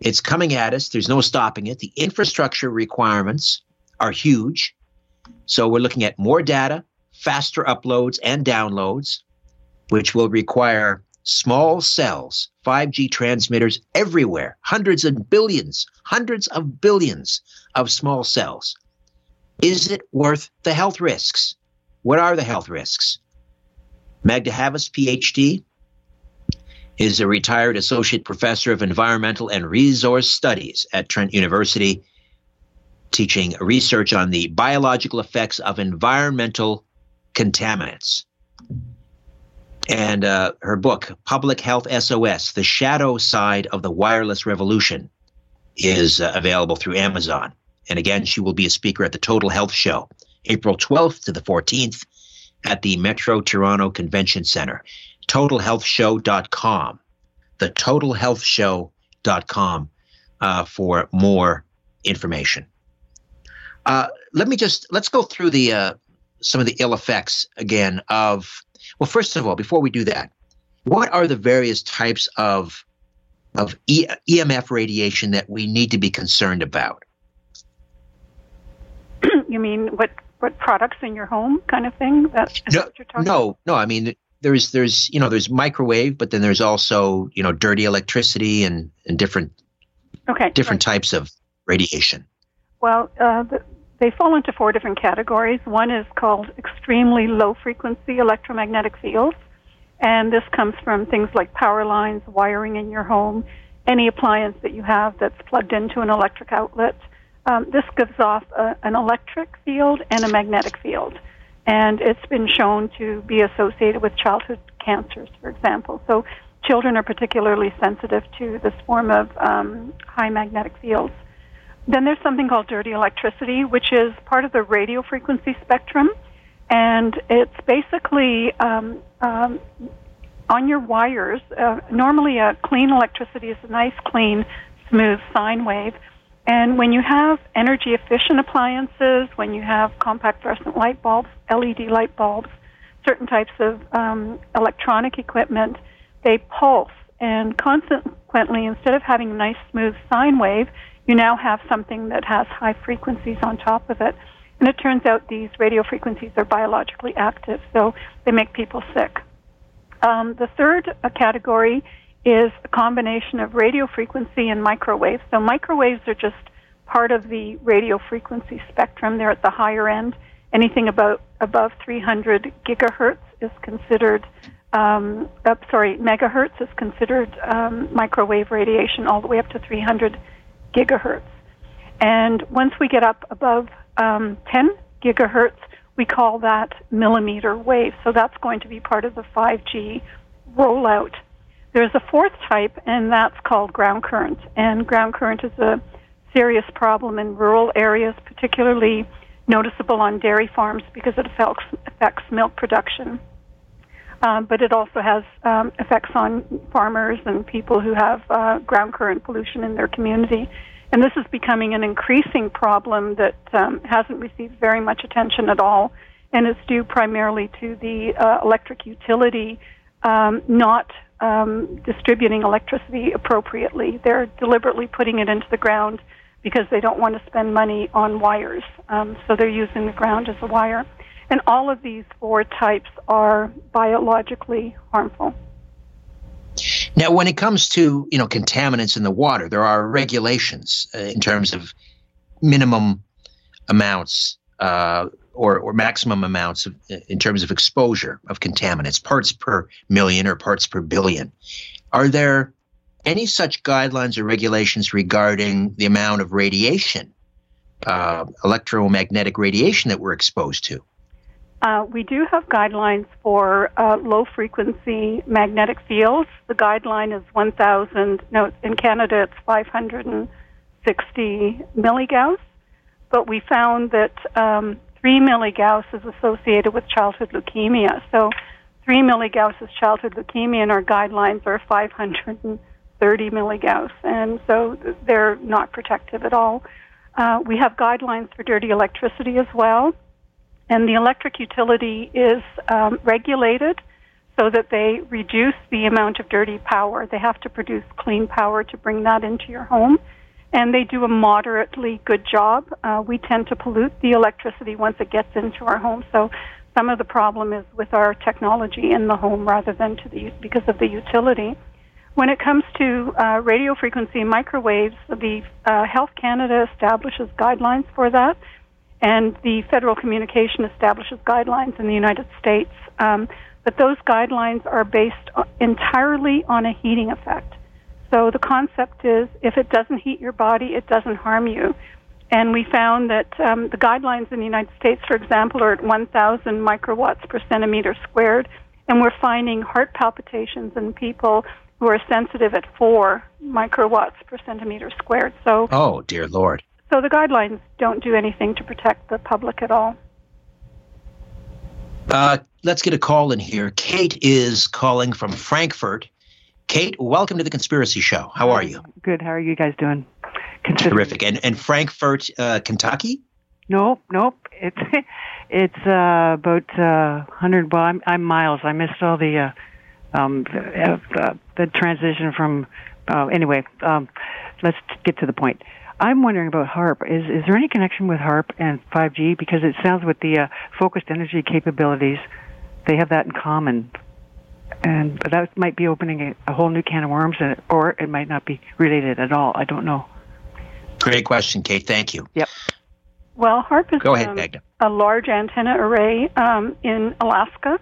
It's coming at us. There's no stopping it. The infrastructure requirements are huge. So we're looking at more data, faster uploads and downloads, which will require small cells, 5G transmitters everywhere, hundreds and billions, hundreds of billions of small cells. Is it worth the health risks? What are the health risks? Magda Havas, PhD, is a retired associate professor of environmental and resource studies at Trent University, teaching research on the biological effects of environmental contaminants. And uh, her book, Public Health SOS The Shadow Side of the Wireless Revolution, is uh, available through Amazon. And again, she will be a speaker at the Total Health Show, April 12th to the 14th at the Metro Toronto Convention Center. TotalHealthShow.com. The TotalHealthShow.com uh, for more information. Uh, let me just let's go through the uh, some of the ill effects again of well first of all before we do that what are the various types of of e- emf radiation that we need to be concerned about you mean what what products in your home kind of thing that no, no about? no i mean there's there's you know there's microwave but then there's also you know dirty electricity and and different okay different right. types of radiation well uh, the, they fall into four different categories. One is called extremely low frequency electromagnetic fields, and this comes from things like power lines, wiring in your home, any appliance that you have that's plugged into an electric outlet. Um, this gives off a, an electric field and a magnetic field, and it's been shown to be associated with childhood cancers, for example. So children are particularly sensitive to this form of um, high magnetic fields. Then there's something called dirty electricity, which is part of the radio frequency spectrum, and it's basically um, um, on your wires. Uh, normally, a clean electricity is a nice, clean, smooth sine wave. And when you have energy efficient appliances, when you have compact fluorescent light bulbs, LED light bulbs, certain types of um, electronic equipment, they pulse. And consequently, instead of having a nice, smooth sine wave, you now have something that has high frequencies on top of it. And it turns out these radio frequencies are biologically active, so they make people sick. Um, the third category is a combination of radio frequency and microwaves. So microwaves are just part of the radio frequency spectrum. They're at the higher end, anything about above 300 gigahertz is considered, um, uh, sorry, megahertz is considered um, microwave radiation, all the way up to 300 gigahertz. And once we get up above um, 10 gigahertz, we call that millimeter wave. So that's going to be part of the 5G rollout. There's a fourth type, and that's called ground current. And ground current is a serious problem in rural areas, particularly noticeable on dairy farms because it affects, affects milk production. Um, but it also has um, effects on farmers and people who have uh, ground current pollution in their community. And this is becoming an increasing problem that um, hasn't received very much attention at all, and it's due primarily to the uh, electric utility um, not um, distributing electricity appropriately. They're deliberately putting it into the ground because they don't want to spend money on wires, um, so they're using the ground as a wire. And all of these four types are biologically harmful. Now, when it comes to you know contaminants in the water, there are regulations uh, in terms of minimum amounts uh, or, or maximum amounts of, in terms of exposure of contaminants, parts per million or parts per billion. Are there any such guidelines or regulations regarding the amount of radiation, uh, electromagnetic radiation that we're exposed to? Uh, we do have guidelines for uh, low frequency magnetic fields. The guideline is 1,000, no, in Canada it's 560 milligauss, but we found that um, 3 milligauss is associated with childhood leukemia. So 3 milligauss is childhood leukemia, and our guidelines are 530 milligauss, and so they're not protective at all. Uh, we have guidelines for dirty electricity as well and the electric utility is um, regulated so that they reduce the amount of dirty power. They have to produce clean power to bring that into your home, and they do a moderately good job. Uh, we tend to pollute the electricity once it gets into our home, so some of the problem is with our technology in the home rather than to the because of the utility. When it comes to uh, radio frequency microwaves, the uh, Health Canada establishes guidelines for that and the Federal Communication establishes guidelines in the United States. Um, but those guidelines are based entirely on a heating effect. So the concept is if it doesn't heat your body, it doesn't harm you. And we found that um, the guidelines in the United States, for example, are at 1,000 microwatts per centimeter squared, and we're finding heart palpitations in people who are sensitive at 4 microwatts per centimeter squared. So, oh dear Lord, so the guidelines don't do anything to protect the public at all. Uh, let's get a call in here. Kate is calling from Frankfurt. Kate, welcome to the Conspiracy Show. How are you? Good. How are you guys doing? Terrific. And and Frankfurt, uh, Kentucky? Nope, nope. It's it's uh, about uh, hundred. Well, I'm, I'm miles. I missed all the uh, um, the, uh, the transition from. Uh, anyway, um, let's get to the point. I'm wondering about HAARP. Is is there any connection with HAARP and 5G? Because it sounds with the uh, focused energy capabilities, they have that in common, and that might be opening a, a whole new can of worms, or it might not be related at all. I don't know. Great question, Kate. Thank you. Yep. Well, HAARP is Go ahead, um, a large antenna array um, in Alaska,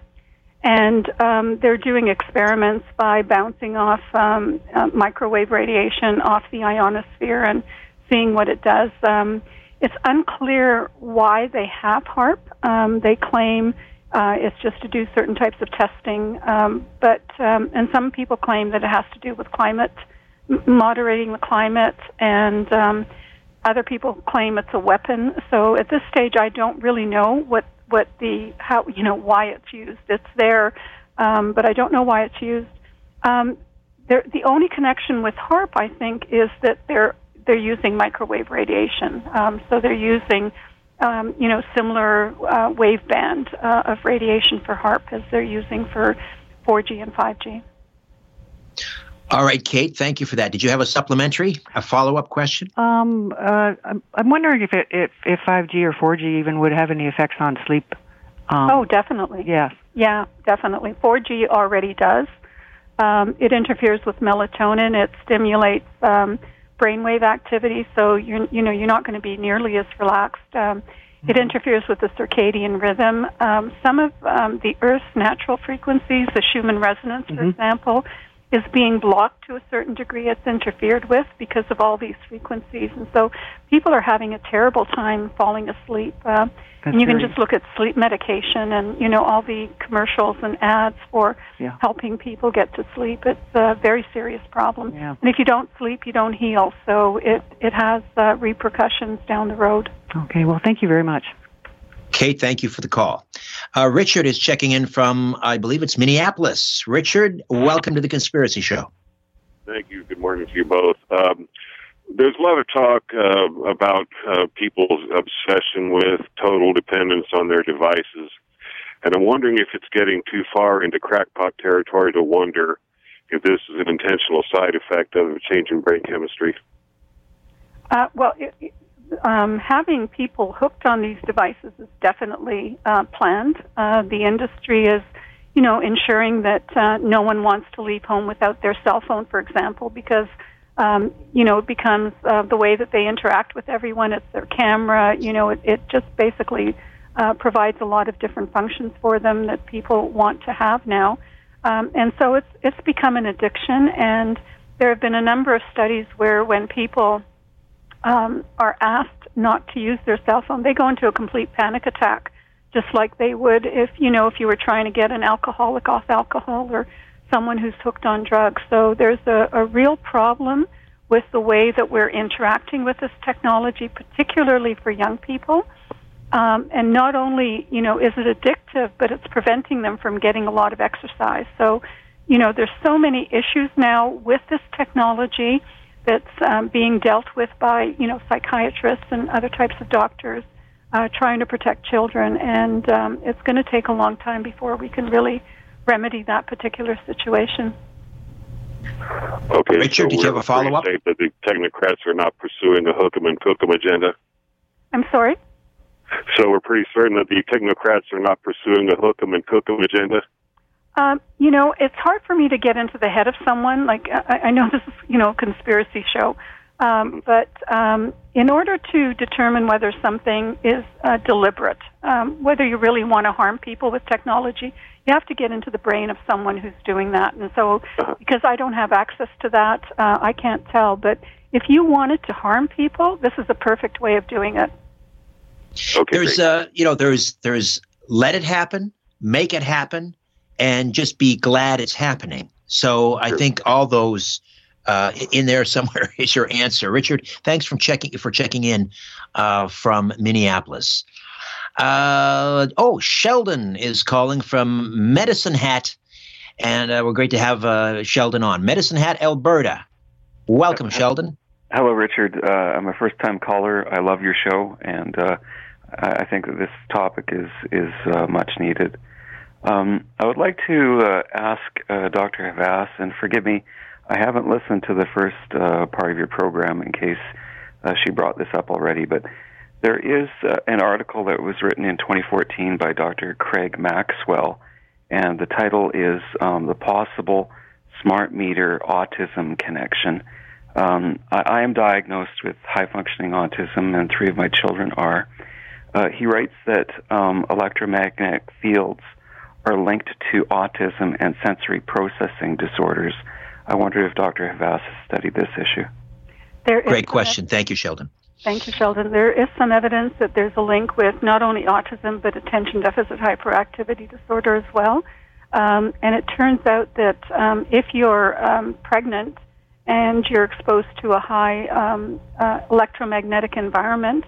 and um, they're doing experiments by bouncing off um, uh, microwave radiation off the ionosphere and seeing what it does. Um, it's unclear why they have HAARP. Um, they claim uh, it's just to do certain types of testing, um, but um, and some people claim that it has to do with climate, moderating the climate, and um, other people claim it's a weapon. So at this stage, I don't really know what what the how you know why it's used. It's there, um, but I don't know why it's used. Um, the only connection with HAARP, I think, is that they're they're using microwave radiation. Um, so they're using, um, you know, similar uh, waveband uh, of radiation for HAARP as they're using for 4G and 5G. All right, Kate. Thank you for that. Did you have a supplementary, a follow-up question? Um, uh, I'm, I'm wondering if it, if if 5G or 4G even would have any effects on sleep. Um, oh, definitely. Yes. Yeah, definitely. 4G already does. Um, it interferes with melatonin. It stimulates um, brainwave activity, so you're you know you're not going to be nearly as relaxed. Um, It interferes with the circadian rhythm. Um, some of um, the Earth's natural frequencies, the Schumann resonance, for mm-hmm. example, is being blocked to a certain degree. It's interfered with because of all these frequencies, and so people are having a terrible time falling asleep. Uh, and you can just look at sleep medication and you know all the commercials and ads for yeah. helping people get to sleep. It's a very serious problem. Yeah. And if you don't sleep, you don't heal. So it it has uh, repercussions down the road. Okay. Well, thank you very much. Kate, thank you for the call. Uh, Richard is checking in from, I believe it's Minneapolis. Richard, welcome to the Conspiracy Show. Thank you. Good morning to you both. Um, there's a lot of talk uh, about uh, people's obsession with total dependence on their devices. And I'm wondering if it's getting too far into crackpot territory to wonder if this is an intentional side effect of a change in brain chemistry. Uh, well, it, um, having people hooked on these devices is definitely uh, planned. Uh, the industry is, you know, ensuring that uh, no one wants to leave home without their cell phone, for example, because um, you know, it becomes uh, the way that they interact with everyone. It's their camera. You know, it, it just basically uh, provides a lot of different functions for them that people want to have now. Um, and so it's it's become an addiction. And there have been a number of studies where when people um, are asked not to use their cell phone, they go into a complete panic attack, just like they would if you know if you were trying to get an alcoholic off alcohol or someone who's hooked on drugs. So there's a, a real problem with the way that we're interacting with this technology, particularly for young people. Um, and not only, you know, is it addictive, but it's preventing them from getting a lot of exercise. So, you know, there's so many issues now with this technology that's um, being dealt with by, you know, psychiatrists and other types of doctors uh, trying to protect children. And um, it's going to take a long time before we can really remedy that particular situation. Okay, Richard, so did you have a follow up? That the technocrats are not pursuing the hook 'em and cook 'em agenda. I'm sorry. So we're pretty certain that the technocrats are not pursuing the hook 'em and cook 'em agenda. Um, you know, it's hard for me to get into the head of someone. Like I, I know this is, you know, a conspiracy show, um, but um, in order to determine whether something is uh, deliberate, um, whether you really want to harm people with technology, you have to get into the brain of someone who's doing that. And so, because I don't have access to that, uh, I can't tell. But if you wanted to harm people, this is the perfect way of doing it. Okay, there's, uh, you know, there's, there's let it happen, make it happen, and just be glad it's happening. So I think all those uh, in there somewhere is your answer, Richard. Thanks for checking for checking in uh, from Minneapolis. Uh, oh, Sheldon is calling from Medicine Hat, and uh, we're great to have uh, Sheldon on. Medicine Hat, Alberta. Welcome, Sheldon. Hello, Richard. Uh, I'm a first-time caller. I love your show, and uh, I think this topic is is uh, much needed. Um, I would like to ask Dr. Havas, and forgive me, I haven't listened to the first part of your program in case she brought this up already, but there is uh, an article that was written in 2014 by Dr. Craig Maxwell, and the title is um, The Possible Smart Meter Autism Connection. Um, I, I, am diagnosed with high functioning autism, and three of my children are. Uh, he writes that um, electromagnetic fields are linked to autism and sensory processing disorders. I wonder if Dr. Havas has studied this issue. Great question. Thank you, Sheldon. Thank you, Sheldon. There is some evidence that there's a link with not only autism but attention deficit hyperactivity disorder as well. Um, and it turns out that um, if you're um, pregnant and you're exposed to a high um, uh, electromagnetic environment,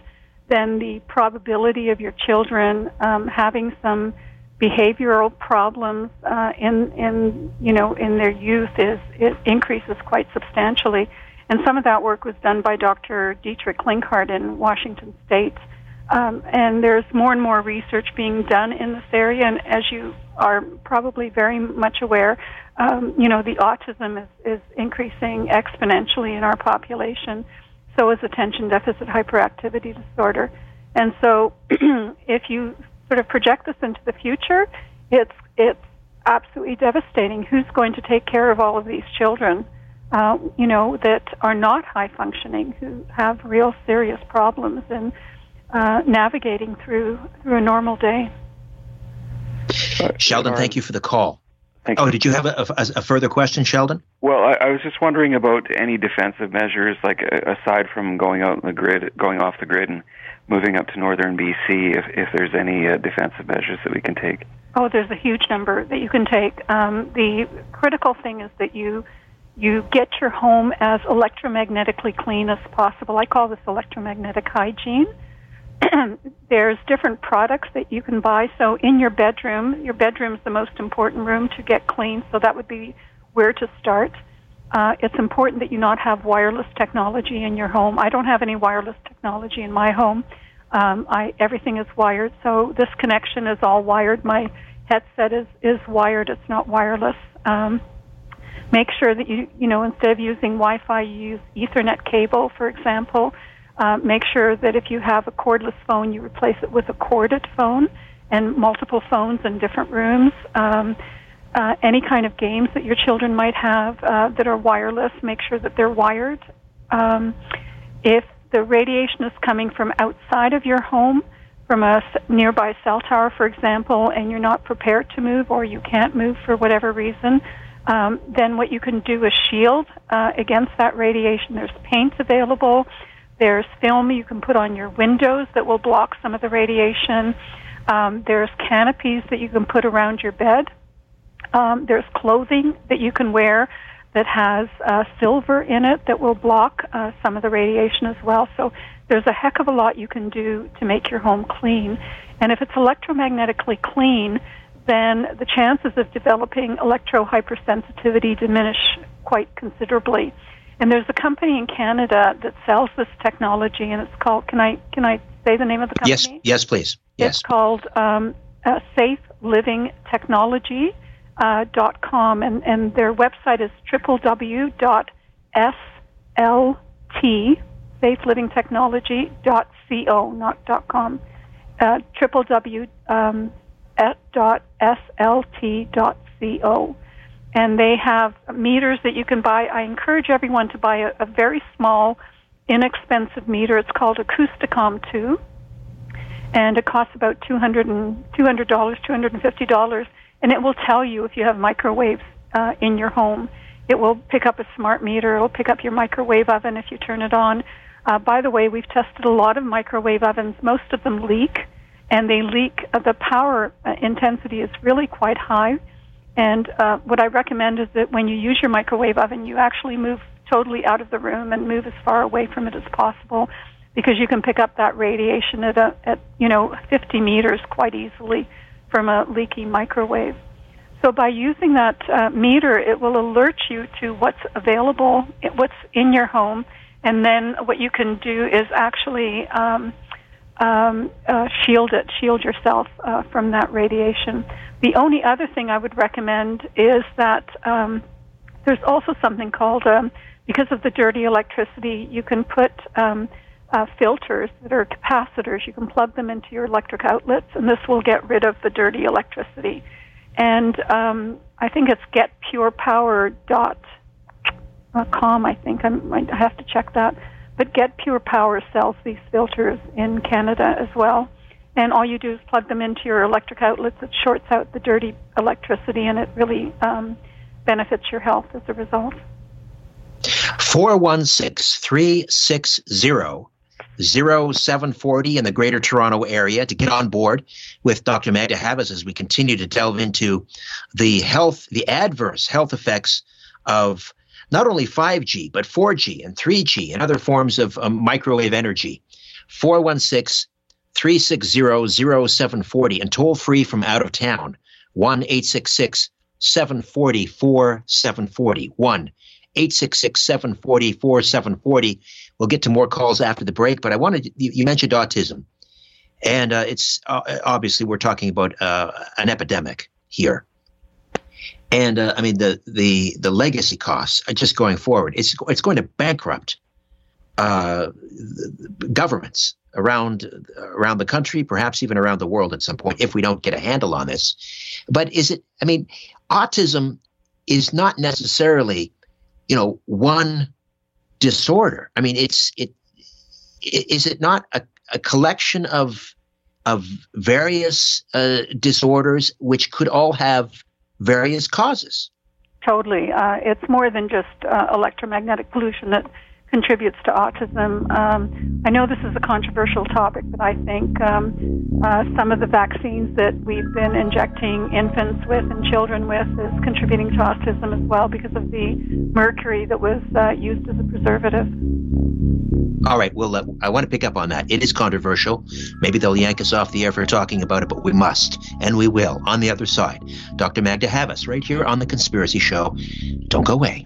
then the probability of your children um, having some behavioral problems uh, in in you know in their youth is it increases quite substantially. And some of that work was done by Dr. Dietrich Klinghardt in Washington State. Um, and there's more and more research being done in this area. And as you are probably very much aware, um, you know, the autism is, is increasing exponentially in our population. So is attention deficit hyperactivity disorder. And so if you sort of project this into the future, it's, it's absolutely devastating. Who's going to take care of all of these children? uh, you know, that are not high functioning, who have real serious problems. in uh, navigating through through a normal day. Sheldon, thank you for the call. Thank oh, you. did you have a, a, a further question, Sheldon? Well, I, I was just wondering about any defensive measures, like uh, aside from going out in the grid, going off the grid, and moving up to northern BC, if, if there's any uh, defensive measures that we can take. Oh, there's a huge number that you can take. Um, the critical thing is that you you get your home as electromagnetically clean as possible. I call this electromagnetic hygiene. there's different products that you can buy. So in your bedroom, your bedroom is the most important room to get clean. So that would be where to start. Uh, it's important that you not have wireless technology in your home. I don't have any wireless technology in my home. Um, I everything is wired, so this connection is all wired. My headset is is wired; it's not wireless. Um, make sure that you you know instead of using Wi-Fi, you use Ethernet cable, for example. Uh, make sure that if you have a cordless phone, you replace it with a corded phone, and multiple phones in different rooms. Um, uh, any kind of games that your children might have uh, that are wireless, make sure that they're wired. Um, if the radiation is coming from outside of your home, from a nearby cell tower, for example, and you're not prepared to move or you can't move for whatever reason, um, then what you can do is shield uh, against that radiation. There's paint available. There's film you can put on your windows that will block some of the radiation. Um, there's canopies that you can put around your bed. Um, there's clothing that you can wear that has uh, silver in it that will block uh, some of the radiation as well. So there's a heck of a lot you can do to make your home clean. And if it's electromagnetically clean, then the chances of developing electrohypersensitivity diminish quite considerably. And there's a company in Canada that sells this technology, and it's called. Can I can I say the name of the company? Yes, yes, please. Yes. It's called um, uh, Safe Living Technology uh, dot com, and, and their website is www.slt, safelivingtechnology.co, not dot .com, uh, www um, dot slt.co. And they have meters that you can buy. I encourage everyone to buy a, a very small, inexpensive meter. It's called Acousticom 2 and it costs about two hundred and two hundred dollars, two hundred and it will tell you if you have microwaves uh, in your home. It will pick up a smart meter. It will pick up your microwave oven if you turn it on. Uh, by the way, we've tested a lot of microwave ovens. Most of them leak, and they leak. Uh, the power uh, intensity is really quite high. And uh, what I recommend is that when you use your microwave oven, you actually move totally out of the room and move as far away from it as possible because you can pick up that radiation at a, at you know 50 meters quite easily from a leaky microwave. So by using that uh, meter, it will alert you to what's available, what's in your home, and then what you can do is actually um, um, uh, shield it, shield yourself uh, from that radiation. The only other thing I would recommend is that um, there's also something called, um, because of the dirty electricity, you can put um, uh, filters that are capacitors. You can plug them into your electric outlets, and this will get rid of the dirty electricity. And um, I think it's getpurepower.com. I think I might have to check that. But Get Pure Power sells these filters in Canada as well. And all you do is plug them into your electric outlets. It shorts out the dirty electricity, and it really um, benefits your health as a result. 416 360 0740 in the Greater Toronto Area to get on board with Dr. Magda Havas as we continue to delve into the health, the adverse health effects of not only 5G, but 4G and 3G and other forms of um, microwave energy. 416 360 0740 and toll free from out of town 1 866 740 4740. 1 866 740 4740. We'll get to more calls after the break, but I wanted you, you mentioned autism. And uh, it's uh, obviously we're talking about uh, an epidemic here. And uh, I mean the the the legacy costs just going forward. It's it's going to bankrupt uh, governments around around the country, perhaps even around the world at some point, if we don't get a handle on this. But is it? I mean, autism is not necessarily, you know, one disorder. I mean, it's it. Is it not a, a collection of of various uh, disorders which could all have various causes. Totally. Uh, it's more than just uh, electromagnetic pollution that contributes to autism. Um, I know this is a controversial topic, but I think um, uh, some of the vaccines that we've been injecting infants with and children with is contributing to autism as well because of the mercury that was uh, used as a preservative. All right. Well, uh, I want to pick up on that. It is controversial. Maybe they'll yank us off the air for talking about it, but we must, and we will. On the other side, Dr. Magda Havas, right here on the Conspiracy Show. Don't go away.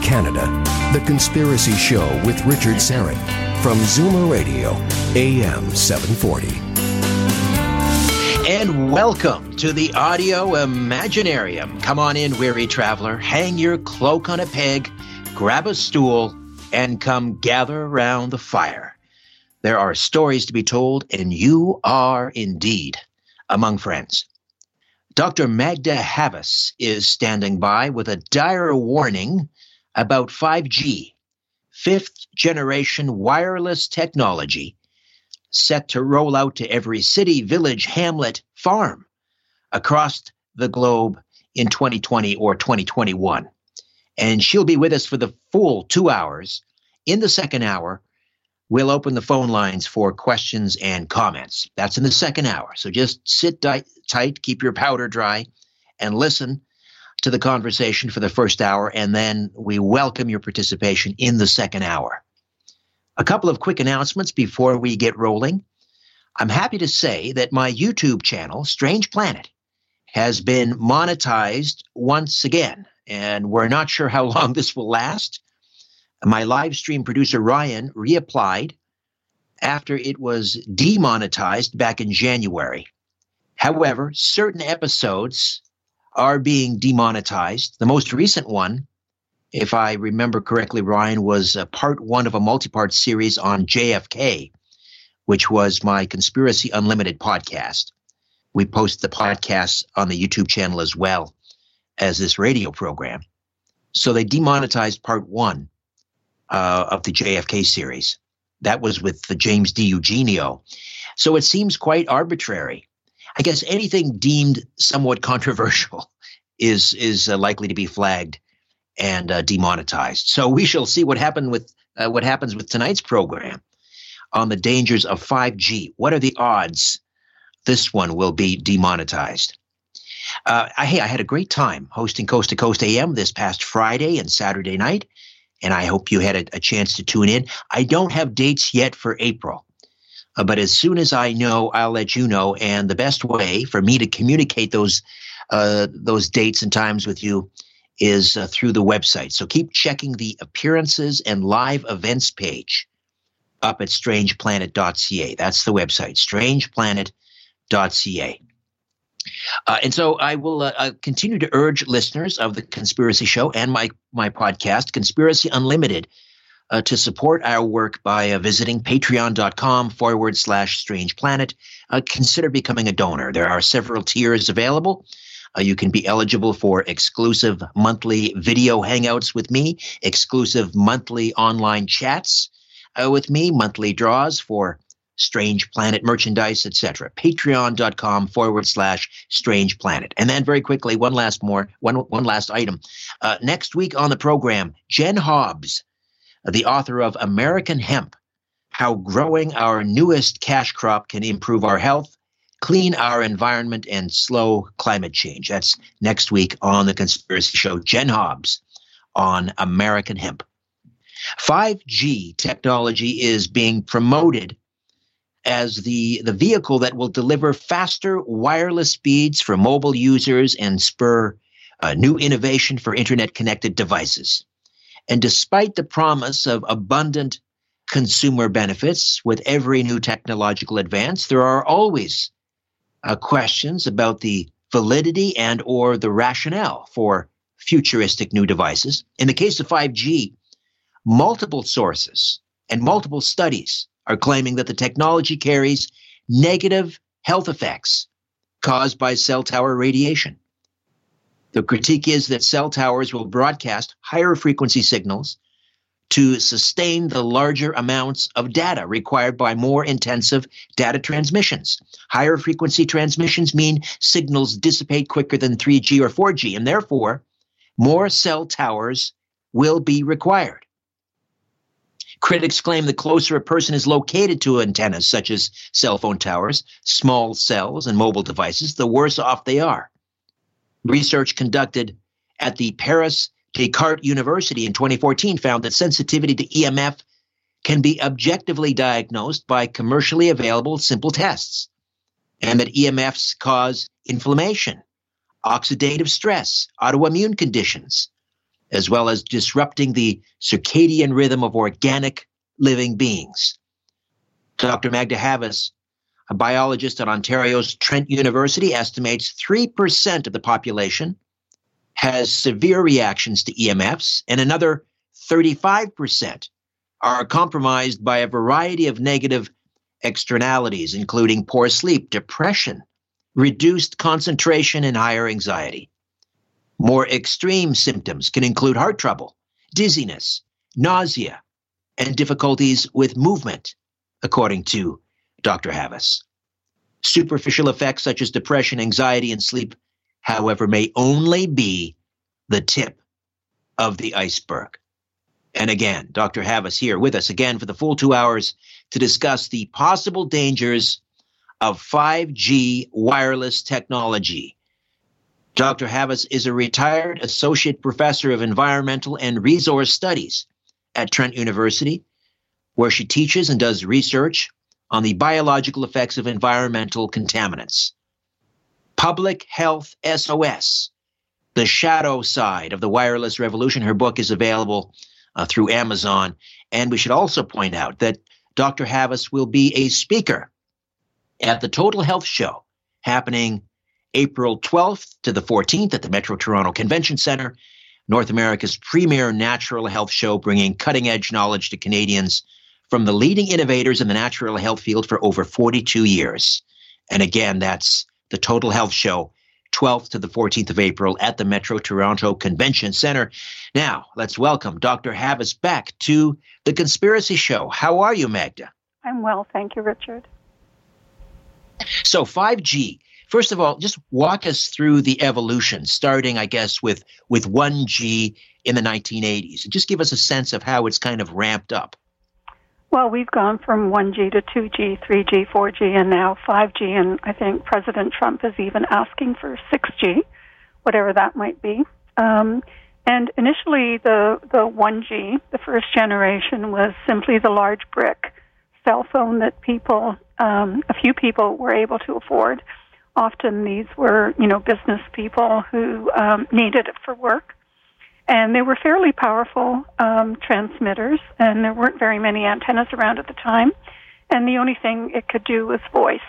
Canada, The Conspiracy Show with Richard Syrett from Zoomer Radio, AM 740. And welcome to the Audio Imaginarium. Come on in, weary traveler. Hang your cloak on a peg, grab a stool, and come gather around the fire. There are stories to be told, and you are indeed among friends. Dr. Magda Havas is standing by with a dire warning about 5G, fifth generation wireless technology set to roll out to every city, village, hamlet, farm across the globe in 2020 or 2021. And she'll be with us for the full two hours. In the second hour, we'll open the phone lines for questions and comments. That's in the second hour. So just sit tight, keep your powder dry, and listen to the conversation for the first hour, and then we welcome your participation in the second hour. A couple of quick announcements before we get rolling. I'm happy to say that my YouTube channel, Strange Planet, has been monetized once again, and we're not sure how long this will last. My live stream producer, Ryan, reapplied after it was demonetized back in January. However, certain episodes are being demonetized. The most recent one, if I remember correctly, Ryan, was uh, part one of a multi part series on JFK, which was my Conspiracy Unlimited podcast. We post the podcast on the YouTube channel as well as this radio program. So they demonetized part one uh, of the JFK series. That was with the James DiEugenio. So it seems quite arbitrary I guess anything deemed somewhat controversial is is uh, likely to be flagged and uh, demonetized. So we shall see what happened with uh, what happens with tonight's program on the dangers of 5G. What are the odds this one will be demonetized? Uh, I, hey, I had a great time hosting Coast to Coast AM this past Friday and Saturday night, and I hope you had a, a chance to tune in. I don't have dates yet for April. Uh, but as soon as I know, I'll let you know. And the best way for me to communicate those uh, those dates and times with you is uh, through the website. So keep checking the appearances and live events page up at strangeplanet.ca. That's the website, strangeplanet.ca. Uh, and so I will uh, uh, continue to urge listeners of the Conspiracy Show and my my podcast, Conspiracy Unlimited, uh, to support our work by uh, visiting patreon.com forward slash strange planet. Uh, consider becoming a donor. There are several tiers available. Uh, you can be eligible for exclusive monthly video hangouts with me, exclusive monthly online chats uh, with me, monthly draws for Strange Planet merchandise, etc. Patreon.com forward slash Strange Planet. And then very quickly, one last more, one one last item. Uh, next week on the program, Jen Hobbs the author of American Hemp How Growing Our Newest Cash Crop Can Improve Our Health, Clean Our Environment, and Slow Climate Change. That's next week on The Conspiracy Show. Jen Hobbs on American Hemp. 5G technology is being promoted as the, the vehicle that will deliver faster wireless speeds for mobile users and spur uh, new innovation for internet connected devices. And despite the promise of abundant consumer benefits with every new technological advance, there are always uh, questions about the validity and or the rationale for futuristic new devices. In the case of 5G, multiple sources and multiple studies are claiming that the technology carries negative health effects caused by cell tower radiation. The critique is that cell towers will broadcast higher frequency signals to sustain the larger amounts of data required by more intensive data transmissions. Higher frequency transmissions mean signals dissipate quicker than 3G or 4G, and therefore, more cell towers will be required. Critics claim the closer a person is located to antennas such as cell phone towers, small cells, and mobile devices, the worse off they are. Research conducted at the Paris Descartes University in 2014 found that sensitivity to EMF can be objectively diagnosed by commercially available simple tests, and that EMFs cause inflammation, oxidative stress, autoimmune conditions, as well as disrupting the circadian rhythm of organic living beings. Dr. Magda Havas, a biologist at Ontario's Trent University, estimates 3% of the population has severe reactions to EMFs, and another 35% are compromised by a variety of negative externalities, including poor sleep, depression, reduced concentration, and higher anxiety. More extreme symptoms can include heart trouble, dizziness, nausea, and difficulties with movement, according to Dr. Havas. Superficial effects such as depression, anxiety, and sleep, however, may only be the tip of the iceberg. And again, Dr. Havas here with us again for the full two hours to discuss the possible dangers of 5G wireless technology Dr. Havas is a retired associate professor of environmental and resource studies at Trent University, where she teaches and does research on the biological effects of environmental contaminants. Public Health SOS, the shadow side of the wireless revolution. Her book is available uh, through Amazon. And we should also point out that Dr. Havas will be a speaker at the Total Health Show happening April 12th to the 14th at the Metro Toronto Convention Center, North America's premier natural health show, bringing cutting edge knowledge to Canadians from the leading innovators in the natural health field for over 42 years. And again, that's the Total Health Show, 12th to the 14th of April at the Metro Toronto Convention Center. Now, let's welcome Dr. Havas back to the Conspiracy Show. How are you, Magda? I'm well, thank you, Richard. So, 5G first of all, just walk us through the evolution, starting, I guess, with with 1G in the 1980s, and just give us a sense of how it's kind of ramped up. Well, we've gone from 1G to 2G, 3G, 4G, and now 5G, and I think President Trump is even asking for 6G, whatever that might be. Um, and initially, the the 1G, the first generation, was simply the large brick cell phone that people, um, a few people, were able to afford often these were, you know, business people who um, needed it for work. And they were fairly powerful um, transmitters, and there weren't very many antennas around at the time. And the only thing it could do was voice.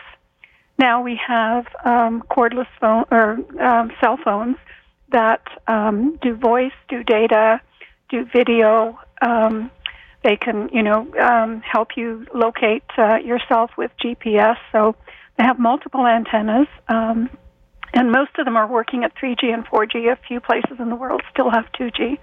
Now we have um, cordless phone or um, cell phones that um, do voice, do data, do video. Um, they can, you know, um, help you locate uh, yourself with GPS. So they have multiple antennas, um, and most of them are working at 3G and 4G. A few places in the world still have 2G.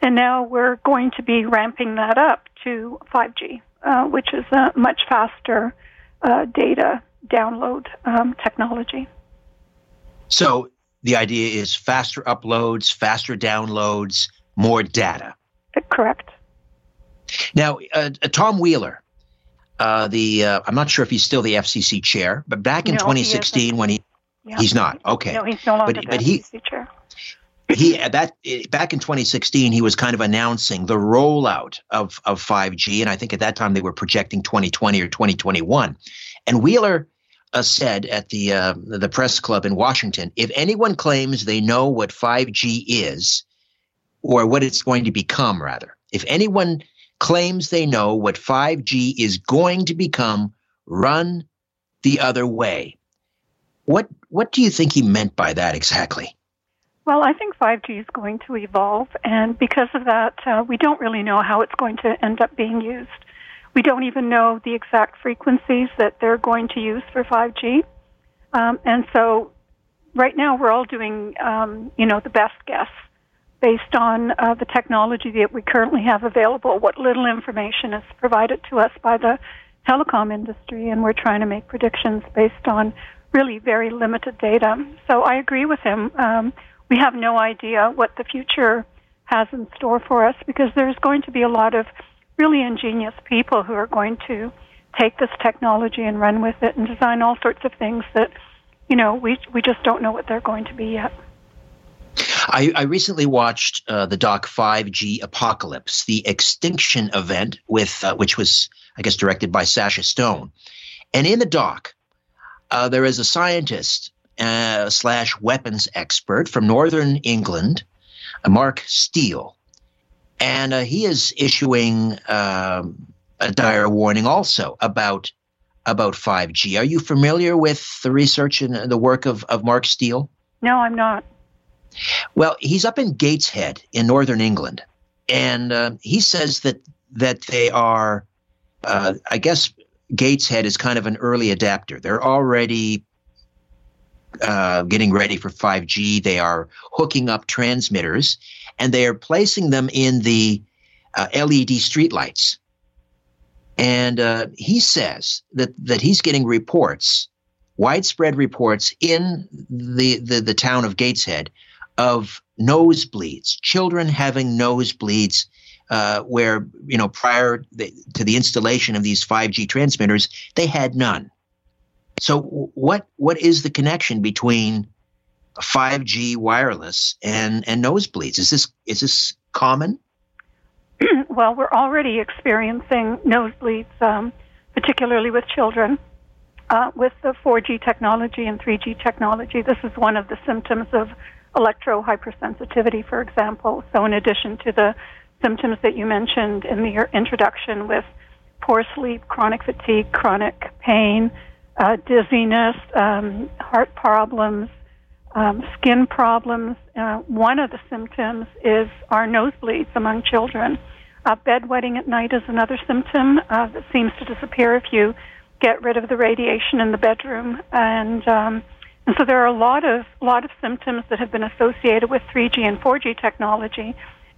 And now we're going to be ramping that up to 5G, uh, which is a much faster uh, data download um, technology. So the idea is faster uploads, faster downloads, more data. Correct. Now, uh, uh Tom Wheeler, uh, the uh, I'm not sure if he's still the FCC chair, but back in no, 2016 he when he yeah. he's not okay. No, he's no longer but, the but he, chair. he that back in 2016 he was kind of announcing the rollout of of 5G and I think at that time they were projecting 2020 or 2021 and Wheeler uh, said at the uh, the press club in Washington if anyone claims they know what 5G is or what it's going to become rather if anyone claims they know what 5G is going to become run the other way what what do you think he meant by that exactly well, I think 5G is going to evolve, and because of that, uh, we don't really know how it's going to end up being used. We don't even know the exact frequencies that they're going to use for 5G. Um, and so right now we're all doing, um, you know, the best guess based on uh, the technology that we currently have available, what little information is provided to us by the telecom industry, and we're trying to make predictions based on really very limited data. So I agree with him. Um, we have no idea what the future has in store for us because there's going to be a lot of really ingenious people who are going to take this technology and run with it and design all sorts of things that you know we we just don't know what they're going to be yet. I, I recently watched uh, the doc 5G Apocalypse, the extinction event, with uh, which was I guess directed by Sasha Stone, and in the doc, uh, there is a scientist uh, slash weapons expert from Northern England, uh, Mark Steele, and uh, he is issuing um, a dire warning also about about 5G. Are you familiar with the research and the work of, of Mark Steele? No, I'm not. Well, he's up in Gateshead in northern England, and uh, he says that that they are, uh, I guess, Gateshead is kind of an early adapter. They're already uh, getting ready for 5G. They are hooking up transmitters and they are placing them in the uh, LED streetlights. And uh, he says that, that he's getting reports, widespread reports in the, the, the town of Gateshead of nosebleeds, children having nosebleeds. Uh, where you know prior to the installation of these 5G transmitters, they had none. So what what is the connection between 5G wireless and and nosebleeds? Is this is this common? well, we're already experiencing nosebleeds, um, particularly with children. Uh, with the 4G technology and 3G technology, this is one of the symptoms of electro hypersensitivity, for example. So, in addition to the symptoms that you mentioned in the introduction with poor sleep, chronic fatigue, chronic pain, uh, dizziness, um, heart problems, um, skin problems. Uh, one of the symptoms is our nosebleeds among children. Uh, bedwetting at night is another symptom uh, that seems to disappear if you get rid of the radiation in the bedroom, and um, and so there are a lot of lot of symptoms that have been associated with 3G and 4G technology.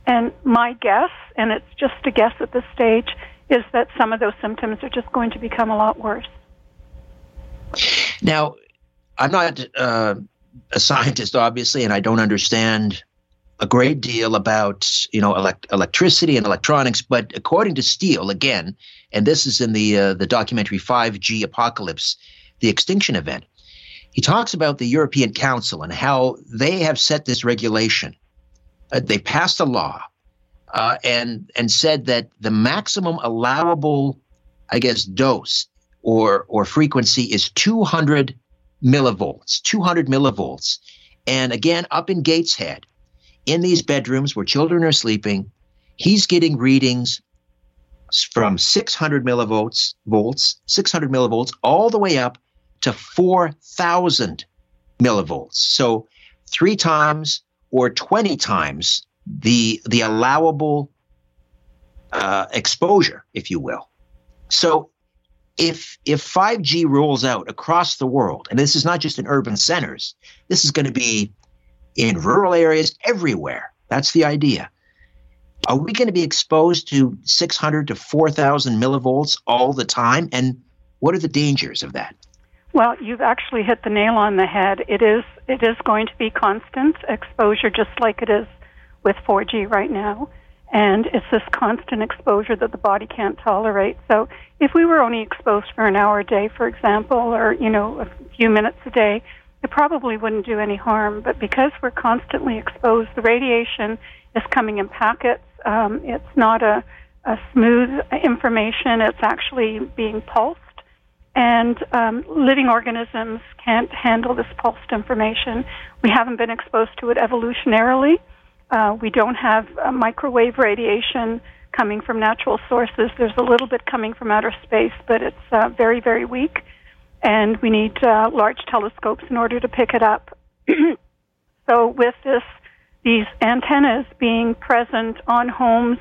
And my guess, and it's just a guess at this stage, is that some of those symptoms are just going to become a lot worse. Now, I'm not uh, a scientist, obviously, and I don't understand a great deal about you know elect- electricity and electronics. But according to Steele, again, and this is in the uh, the documentary 5G Apocalypse, the extinction event. He talks about the European Council and how they have set this regulation. Uh, they passed a law uh, and and said that the maximum allowable, I guess, dose or or frequency is 200 millivolts, 200 millivolts. And again, up in Gateshead, in these bedrooms where children are sleeping, he's getting readings from 600 millivolts, volts, 600 millivolts, all the way up to 4,000 millivolts. So three times or 20 times the the allowable uh, exposure, if you will. So if if 5G rolls out across the world, and this is not just in urban centers, this is going to be in rural areas everywhere. That's the idea. Are we going to be exposed to 600 to 4,000 millivolts all the time? And what are the dangers of that? Well, you've actually hit the nail on the head. It is it is going to be constant exposure, just like it is with 4G right now and it's this constant exposure that the body can't tolerate. So if we were only exposed for an hour a day, for example, or you know a few minutes a day, it probably wouldn't do any harm. But because we're constantly exposed, the radiation is coming in packets. Um, it's not a, a smooth information. It's actually being pulsed, and um, living organisms can't handle this pulsed information. We haven't been exposed to it evolutionarily. Uh, we don't have uh, microwave radiation coming from natural sources. There's a little bit coming from outer space, but it's uh, very, very weak and we need uh, large telescopes in order to pick it up. so with this, these antennas being present on homes,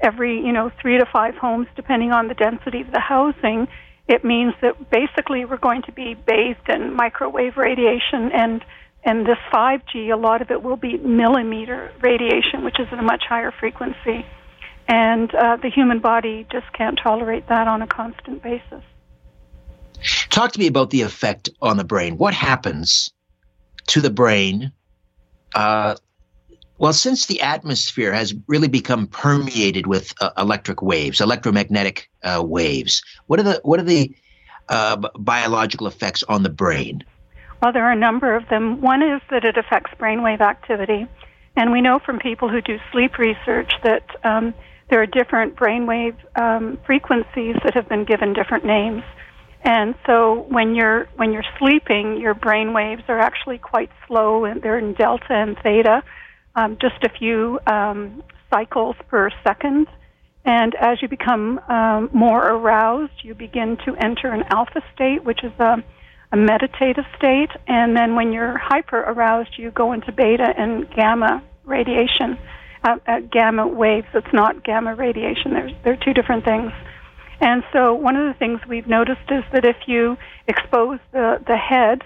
every you know three to five homes, depending on the density of the housing, it means that basically we're going to be bathed in microwave radiation and and this 5G, a lot of it will be millimeter radiation, which is at a much higher frequency. And uh, the human body just can't tolerate that on a constant basis. Talk to me about the effect on the brain. What happens to the brain? Uh, well, since the atmosphere has really become permeated with uh, electric waves, electromagnetic uh, waves, what are the what are the uh, biological effects on the brain? Well, there are a number of them. One is that it affects brainwave activity, and we know from people who do sleep research that um, there are different brainwave um, frequencies that have been given different names. And so when you're when you're sleeping, your brain waves are actually quite slow, and they're in delta and theta, um, just a few um, cycles per second. And as you become um, more aroused, you begin to enter an alpha state, which is a, a meditative state. And then when you're hyper aroused, you go into beta and gamma radiation, uh, uh, gamma waves. It's not gamma radiation. There's, they're two different things. And so one of the things we've noticed is that if you expose the, the head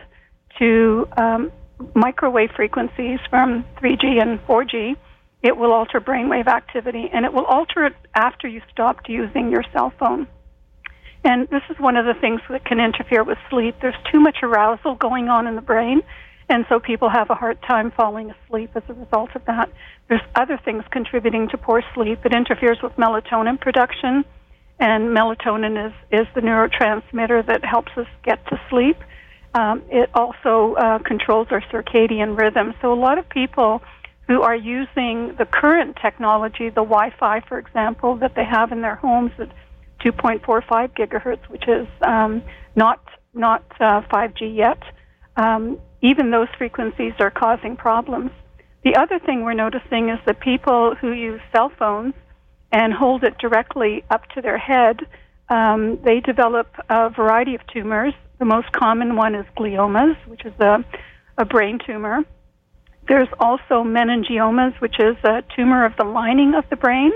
to um, microwave frequencies from 3G and 4G, it will alter brainwave activity, and it will alter it after you stopped using your cell phone. And this is one of the things that can interfere with sleep. There's too much arousal going on in the brain, and so people have a hard time falling asleep as a result of that. There's other things contributing to poor sleep. It interferes with melatonin production and melatonin is, is the neurotransmitter that helps us get to sleep. Um, it also uh, controls our circadian rhythm. So a lot of people who are using the current technology, the Wi-Fi, for example, that they have in their homes at 2.45 gigahertz, which is um, not not uh, 5G yet. Um, even those frequencies are causing problems. The other thing we're noticing is that people who use cell phones and hold it directly up to their head, um, they develop a variety of tumors. The most common one is gliomas, which is a, a brain tumor. There's also meningiomas, which is a tumor of the lining of the brain.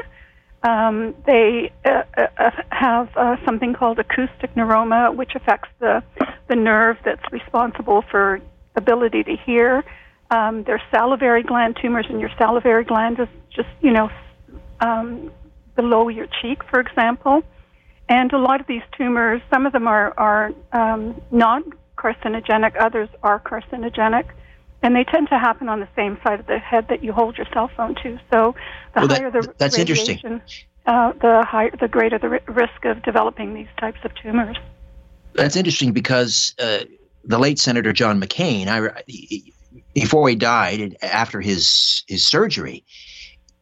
Um, they uh, uh, have uh, something called acoustic neuroma, which affects the, the nerve that's responsible for ability to hear. Um, there's salivary gland tumors, and your salivary gland is just, you know, um, below your cheek, for example. And a lot of these tumors, some of them are, are um, non carcinogenic, others are carcinogenic. And they tend to happen on the same side of the head that you hold your cell phone to. So the well, higher that, the that's interesting. Uh, the higher, the greater the risk of developing these types of tumors. That's interesting because uh, the late Senator John McCain, I, before he died, after his his surgery,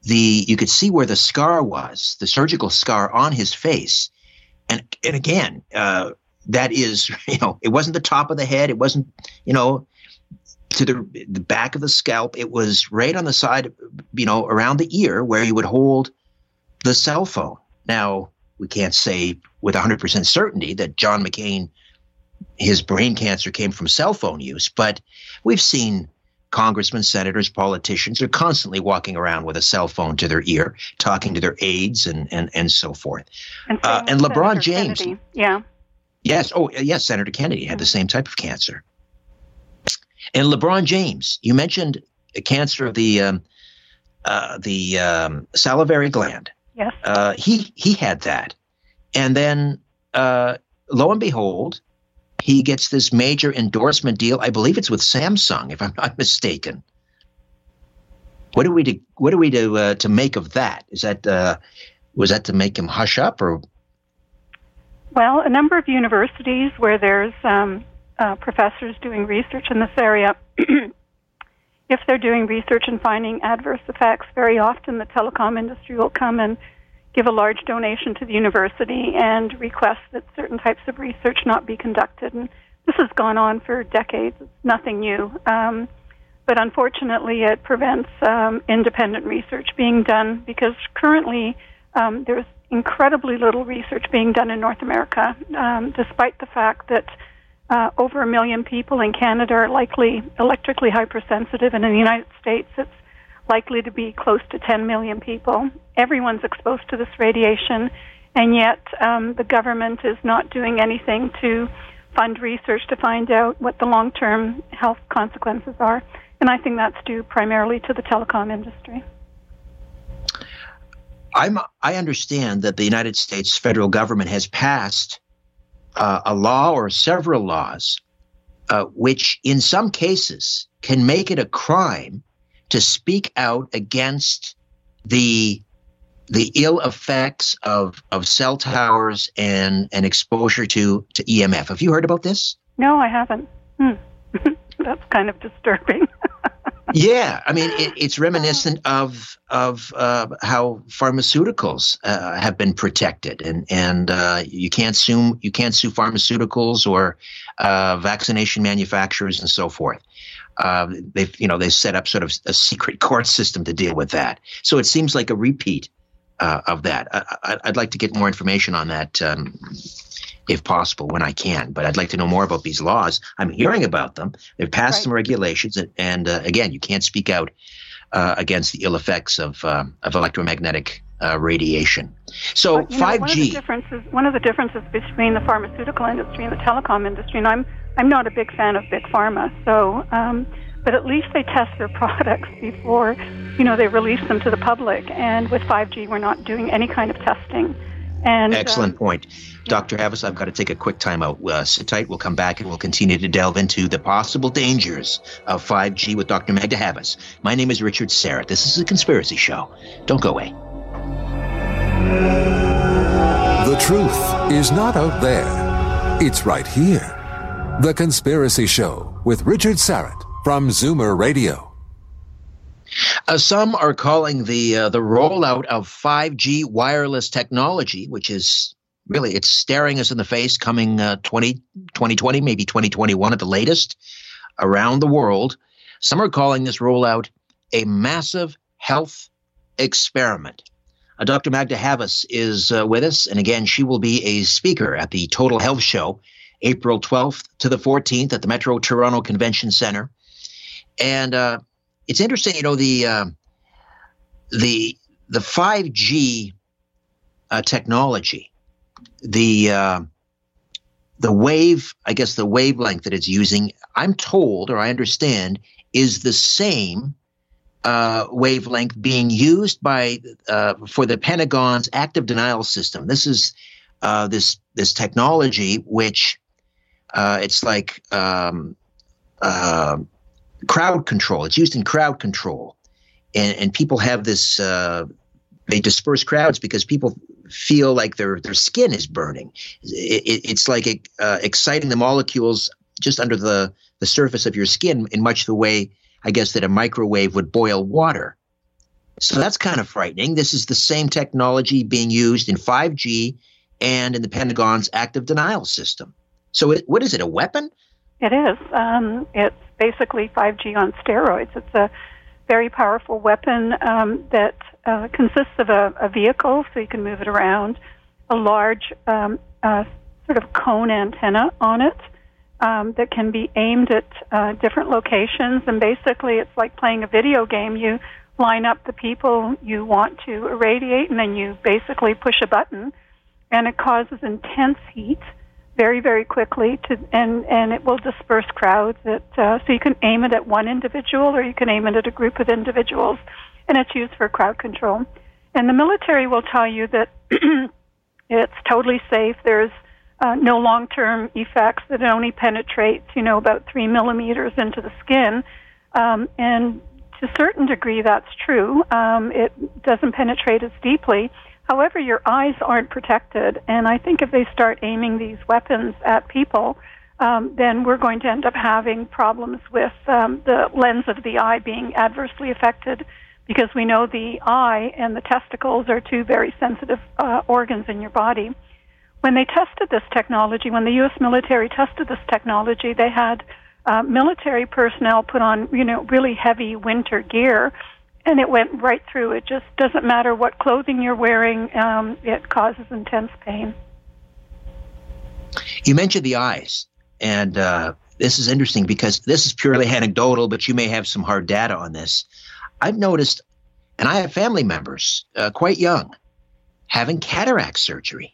the you could see where the scar was, the surgical scar on his face, and and again, uh, that is you know it wasn't the top of the head, it wasn't you know to the the back of the scalp, it was right on the side, you know, around the ear where you would hold the cell phone. Now we can't say with 100% certainty that John McCain his brain cancer came from cell phone use, but we've seen congressmen, senators, politicians are constantly walking around with a cell phone to their ear, talking to their aides and and, and so forth. And, uh, and LeBron James. Kennedy. Yeah. Yes. Oh, yes. Senator Kennedy had the same type of cancer. And LeBron James, you mentioned cancer of the um, uh, the um, salivary gland. Yes. Uh, he he had that, and then uh, lo and behold, he gets this major endorsement deal. I believe it's with Samsung, if I'm not mistaken. What are we to what are we to uh, to make of that? Is that uh, was that to make him hush up or? Well, a number of universities where there's um, uh, professors doing research in this area, if they're doing research and finding adverse effects, very often the telecom industry will come and give a large donation to the university and request that certain types of research not be conducted. And this has gone on for decades. It's nothing new. Um, but unfortunately, it prevents um, independent research being done because currently um, there's incredibly little research being done in North America, um, despite the fact that uh, over a million people in Canada are likely electrically hypersensitive, and in the United States, it's likely to be close to 10 million people. Everyone's exposed to this radiation, and yet um, the government is not doing anything to fund research to find out what the long term health consequences are. And I think that's due primarily to the telecom industry. I'm, I understand that the United States federal government has passed uh, a law or several laws uh, which, in some cases, can make it a crime to speak out against the the ill effects of, of cell towers and, and exposure to, to EMF. Have you heard about this? No, I haven't. Hmm. That's kind of disturbing. yeah, I mean, it, it's reminiscent of of uh, how pharmaceuticals uh, have been protected, and and uh, you can't sue you can't sue pharmaceuticals or uh, vaccination manufacturers and so forth. Uh, they've you know they set up sort of a secret court system to deal with that. So it seems like a repeat uh, of that. I, would like to get more information on that. Um, if possible, when I can. But I'd like to know more about these laws. I'm hearing about them. They've passed right. some regulations, and, and uh, again, you can't speak out uh, against the ill effects of uh, of electromagnetic uh, radiation. So well, 5G. Know, one of the differences one of the differences between the pharmaceutical industry and the telecom industry, and I'm I'm not a big fan of big pharma, so. Um, but at least they test their products before, you know, they release them to the public. And with 5G, we're not doing any kind of testing. And excellent um, point, Dr. Havas. I've got to take a quick time out. Uh, sit tight. We'll come back and we'll continue to delve into the possible dangers of 5G with Dr. Magda Havas. My name is Richard Syrett. This is a conspiracy show. Don't go away. The truth is not out there. It's right here. The Conspiracy Show with Richard Syrett from Zoomer Radio. Uh, some are calling the uh, the rollout of 5G wireless technology, which is really it's staring us in the face, coming uh, 20, 2020, maybe 2021 at the latest, around the world. Some are calling this rollout a massive health experiment. Uh, Dr. Magda Havas is uh, with us, and again, she will be a speaker at the Total Health Show, April 12th to the 14th at the Metro Toronto Convention Center. And uh, it's interesting, you know, the uh, the the five G uh, technology, the uh, the wave, I guess the wavelength that it's using, I'm told or I understand, is the same uh, wavelength being used by uh, for the Pentagon's active denial system. This is uh, this this technology which uh, it's like um, uh, crowd control. It's used in crowd control, and and people have this. Uh, they disperse crowds because people feel like their their skin is burning. It, it, it's like uh, exciting the molecules just under the the surface of your skin in much the way I guess that a microwave would boil water. So that's kind of frightening. This is the same technology being used in 5G and in the Pentagon's active denial system. So, it, what is it? A weapon? It is. Um, it's basically 5G on steroids. It's a very powerful weapon um, that uh, consists of a, a, vehicle, so you can move it around, a large um, uh, sort of cone antenna on it um, that can be aimed at uh, different locations. And basically, it's like playing a video game. You line up the people you want to irradiate, and then you basically push a button, and it causes intense heat very very quickly to and and it will disperse crowds That uh, so you can aim it at one individual or you can aim it at a group of individuals and it's used for crowd control. And the military will tell you that it's totally safe. There's uh, no long term effects that it only penetrates you know about three millimeters into the skin. Um, and to a certain degree that's true. Um, it doesn't penetrate as deeply However, your eyes aren't protected, and I think if they start aiming these weapons at people, um, then we're going to end up having problems with um, the lens of the eye being adversely affected because we know the eye and the testicles are two very sensitive uh, organs in your body. When they tested this technology, when the U.S. military tested this technology, they had uh, military personnel put on, you know, really heavy winter gear, and it went right through. It just doesn't matter what clothing you're wearing; um, it causes intense pain. You mentioned the eyes, and uh, this is interesting because this is purely anecdotal, but you may have some hard data on this. I've noticed, and I have family members uh, quite young having cataract surgery.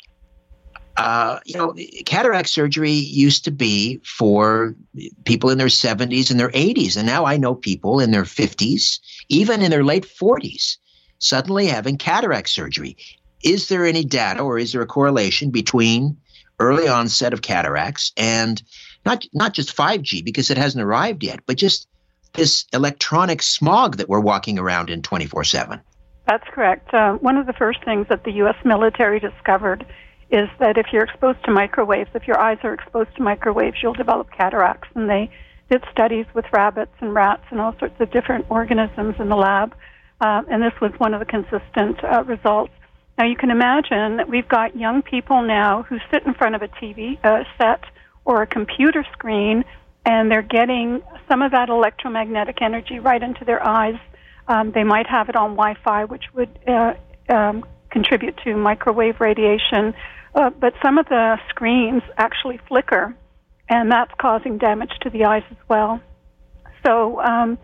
Uh, you know, cataract surgery used to be for people in their 70s and their 80s. And now I know people in their 50s, even in their late 40s, suddenly having cataract surgery. Is there any data or is there a correlation between early onset of cataracts and not, not just 5G because it hasn't arrived yet, but just this electronic smog that we're walking around in 24 7? That's correct. Uh, one of the first things that the U.S. military discovered is that if you're exposed to microwaves, if your eyes are exposed to microwaves, you'll develop cataracts. And they did studies with rabbits and rats and all sorts of different organisms in the lab. Uh, and this was one of the consistent uh, results. Now you can imagine that we've got young people now who sit in front of a TV uh, set or a computer screen, and they're getting some of that electromagnetic energy right into their eyes. Um, they might have it on Wi-Fi, which would uh, um, contribute to microwave radiation. Uh, but some of the screens actually flicker, and that's causing damage to the eyes as well. So um,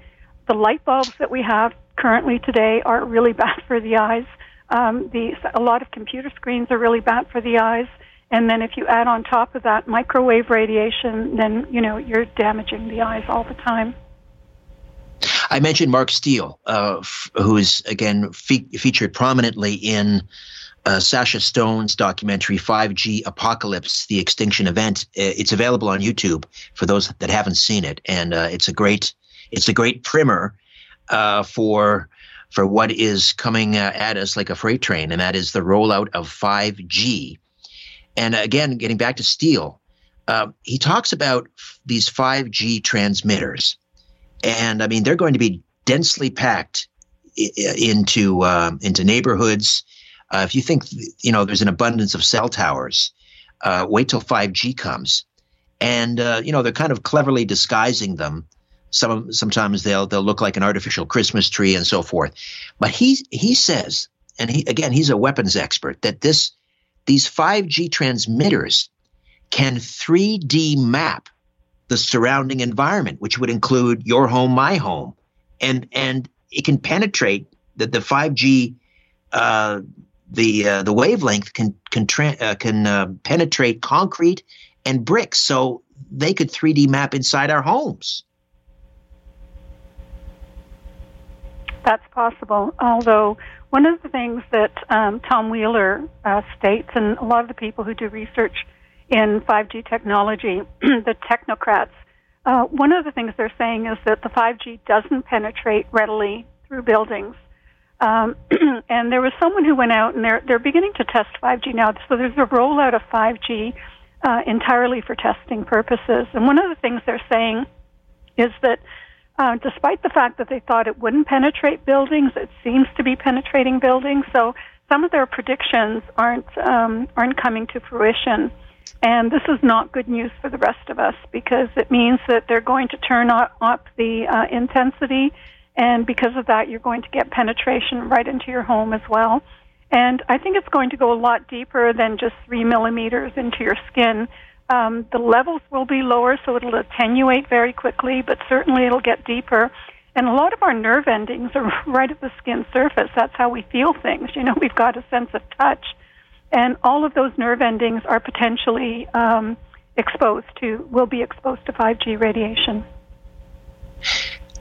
the light bulbs that we have currently today are really bad for the eyes. Um, the, a lot of computer screens are really bad for the eyes. And then if you add on top of that microwave radiation, then you know you're damaging the eyes all the time. I mentioned Mark Steele, uh, f- who is again fe- featured prominently in uh, Sasha Stone's documentary 5G Apocalypse: The Extinction Event. It's available on YouTube for those that haven't seen it, and uh, it's a great it's a great primer uh, for for what is coming uh, at us like a freight train, and that is the rollout of 5G. And again, getting back to Steele, uh, he talks about these 5G transmitters, and I mean they're going to be densely packed into into neighborhoods uh, if you think you know there's an abundance of cell towers, uh, wait till 5G comes, and uh, you know they're kind of cleverly disguising them. Some sometimes they'll they'll look like an artificial Christmas tree and so forth. But he he says, and he again he's a weapons expert, that this these 5G transmitters can 3D map the surrounding environment, which would include your home, my home, and and it can penetrate that the 5G uh, the uh, the wavelength can can tra- uh, can uh, penetrate concrete and bricks, so they could 3D map inside our homes. That's possible. Although one of the things that um, Tom Wheeler uh, states, and a lot of the people who do research in 5G technology, the technocrats, uh, one of the things they're saying is that the 5G doesn't penetrate readily through buildings. Um, and there was someone who went out and they're they're beginning to test 5G now. So there's a rollout of 5G uh, entirely for testing purposes. And one of the things they're saying is that uh, despite the fact that they thought it wouldn't penetrate buildings, it seems to be penetrating buildings. So some of their predictions aren't um, aren't coming to fruition. And this is not good news for the rest of us because it means that they're going to turn up the uh, intensity and because of that, you're going to get penetration right into your home as well. And I think it's going to go a lot deeper than just three millimeters into your skin. Um, the levels will be lower, so it'll attenuate very quickly, but certainly it'll get deeper. And a lot of our nerve endings are right at the skin surface. That's how we feel things. You know, we've got a sense of touch. And all of those nerve endings are potentially um, exposed to, will be exposed to 5G radiation.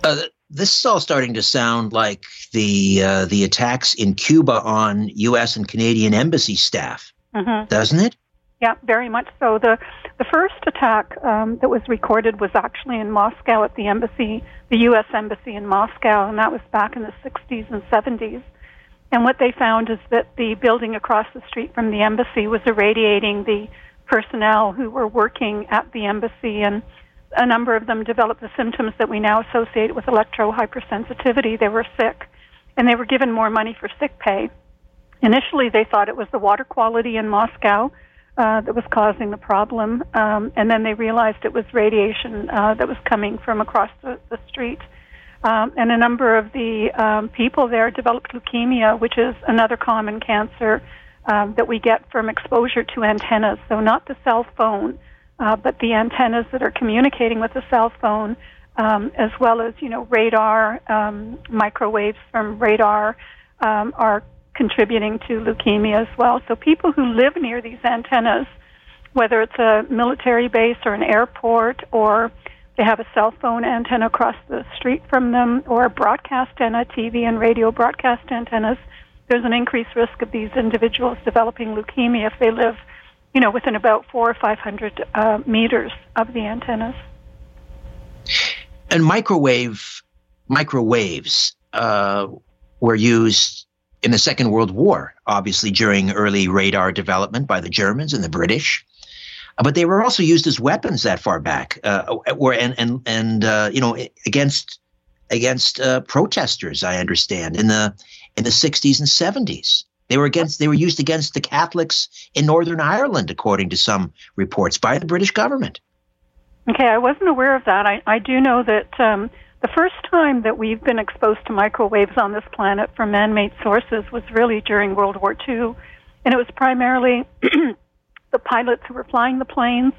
Uh, this is all starting to sound like the uh, the attacks in Cuba on U.S. and Canadian embassy staff, mm-hmm. doesn't it? Yeah, very much so. the The first attack um, that was recorded was actually in Moscow at the embassy, the U.S. embassy in Moscow, and that was back in the 60s and 70s. And what they found is that the building across the street from the embassy was irradiating the personnel who were working at the embassy, and a number of them developed the symptoms that we now associate with electro hypersensitivity. They were sick, and they were given more money for sick pay. Initially, they thought it was the water quality in Moscow uh, that was causing the problem, um, and then they realized it was radiation uh, that was coming from across the, the street. Um, and a number of the um, people there developed leukemia, which is another common cancer um, that we get from exposure to antennas. So, not the cell phone, uh, but the antennas that are communicating with the cell phone, um, as well as you know radar, um, microwaves from radar, um, are contributing to leukemia as well. So people who live near these antennas, whether it's a military base or an airport or they have a cell phone antenna across the street from them or a broadcast antenna, TV and radio broadcast antennas, there's an increased risk of these individuals developing leukemia if they live, you know, within about four or five hundred uh, meters of the antennas. And microwave microwaves uh, were used in the Second World War, obviously during early radar development by the Germans and the British. Uh, but they were also used as weapons that far back, uh, were and and and uh, you know against against uh, protesters. I understand in the in the 60s and 70s. They were against. They were used against the Catholics in Northern Ireland, according to some reports by the British government. Okay, I wasn't aware of that. I, I do know that um, the first time that we've been exposed to microwaves on this planet from man made sources was really during World War II. And it was primarily the pilots who were flying the planes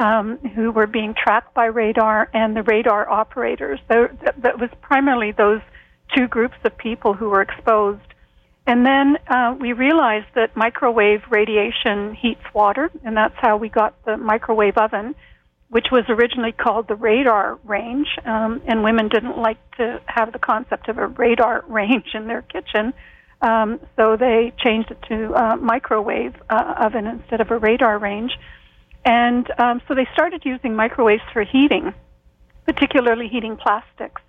um, who were being tracked by radar and the radar operators. So that was primarily those two groups of people who were exposed. And then uh, we realized that microwave radiation heats water, and that's how we got the microwave oven which was originally called the radar range, um, and women didn't like to have the concept of a radar range in their kitchen, um, so they changed it to a microwave uh, oven instead of a radar range. And um, so they started using microwaves for heating, particularly heating plastics.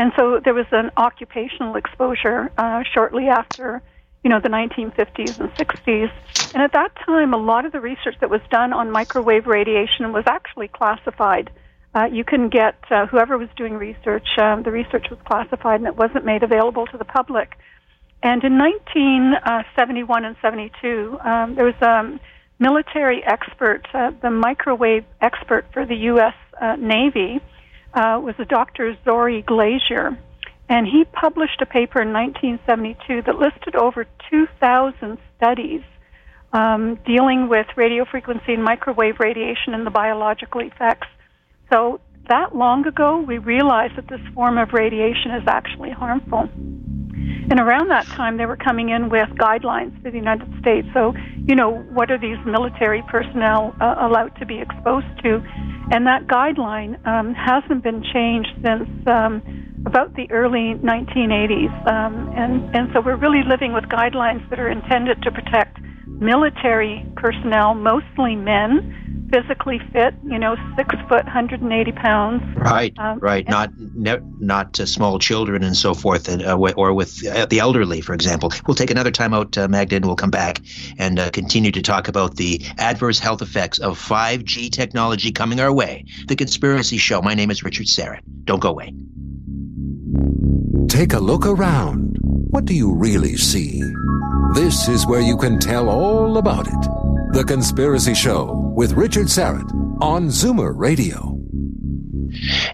And so there was an occupational exposure uh, shortly after you know, the 1950s and 60s. And at that time, a lot of the research that was done on microwave radiation was actually classified. Uh, you can get uh, whoever was doing research, um, the research was classified and it wasn't made available to the public. And in 1971 uh, and 72, um, there was a military expert, uh, the microwave expert for the U.S. Uh, Navy, uh, was a Dr. Zory Glaser. And he published a paper in 1972 that listed over 2,000 studies um, dealing with radio frequency and microwave radiation and the biological effects. So that long ago, we realized that this form of radiation is actually harmful. And around that time, they were coming in with guidelines for the United States. So, you know, what are these military personnel uh, allowed to be exposed to? And that guideline um, hasn't been changed since um, about the early 1980s. Um, and, and so we're really living with guidelines that are intended to protect military personnel, mostly men, physically fit, you know, six foot, 180 pounds. Right, um, right. Not ne- not uh, small children and so forth, and, uh, or with uh, the elderly, for example. We'll take another time out, uh, Magda, and we'll come back and uh, continue to talk about the adverse health effects of 5G technology coming our way. The Conspiracy Show. My name is Richard Syrett. Don't go away. Take a look around. What do you really see? This is where you can tell all about it. The Conspiracy Show with Richard Syrett on Zoomer Radio.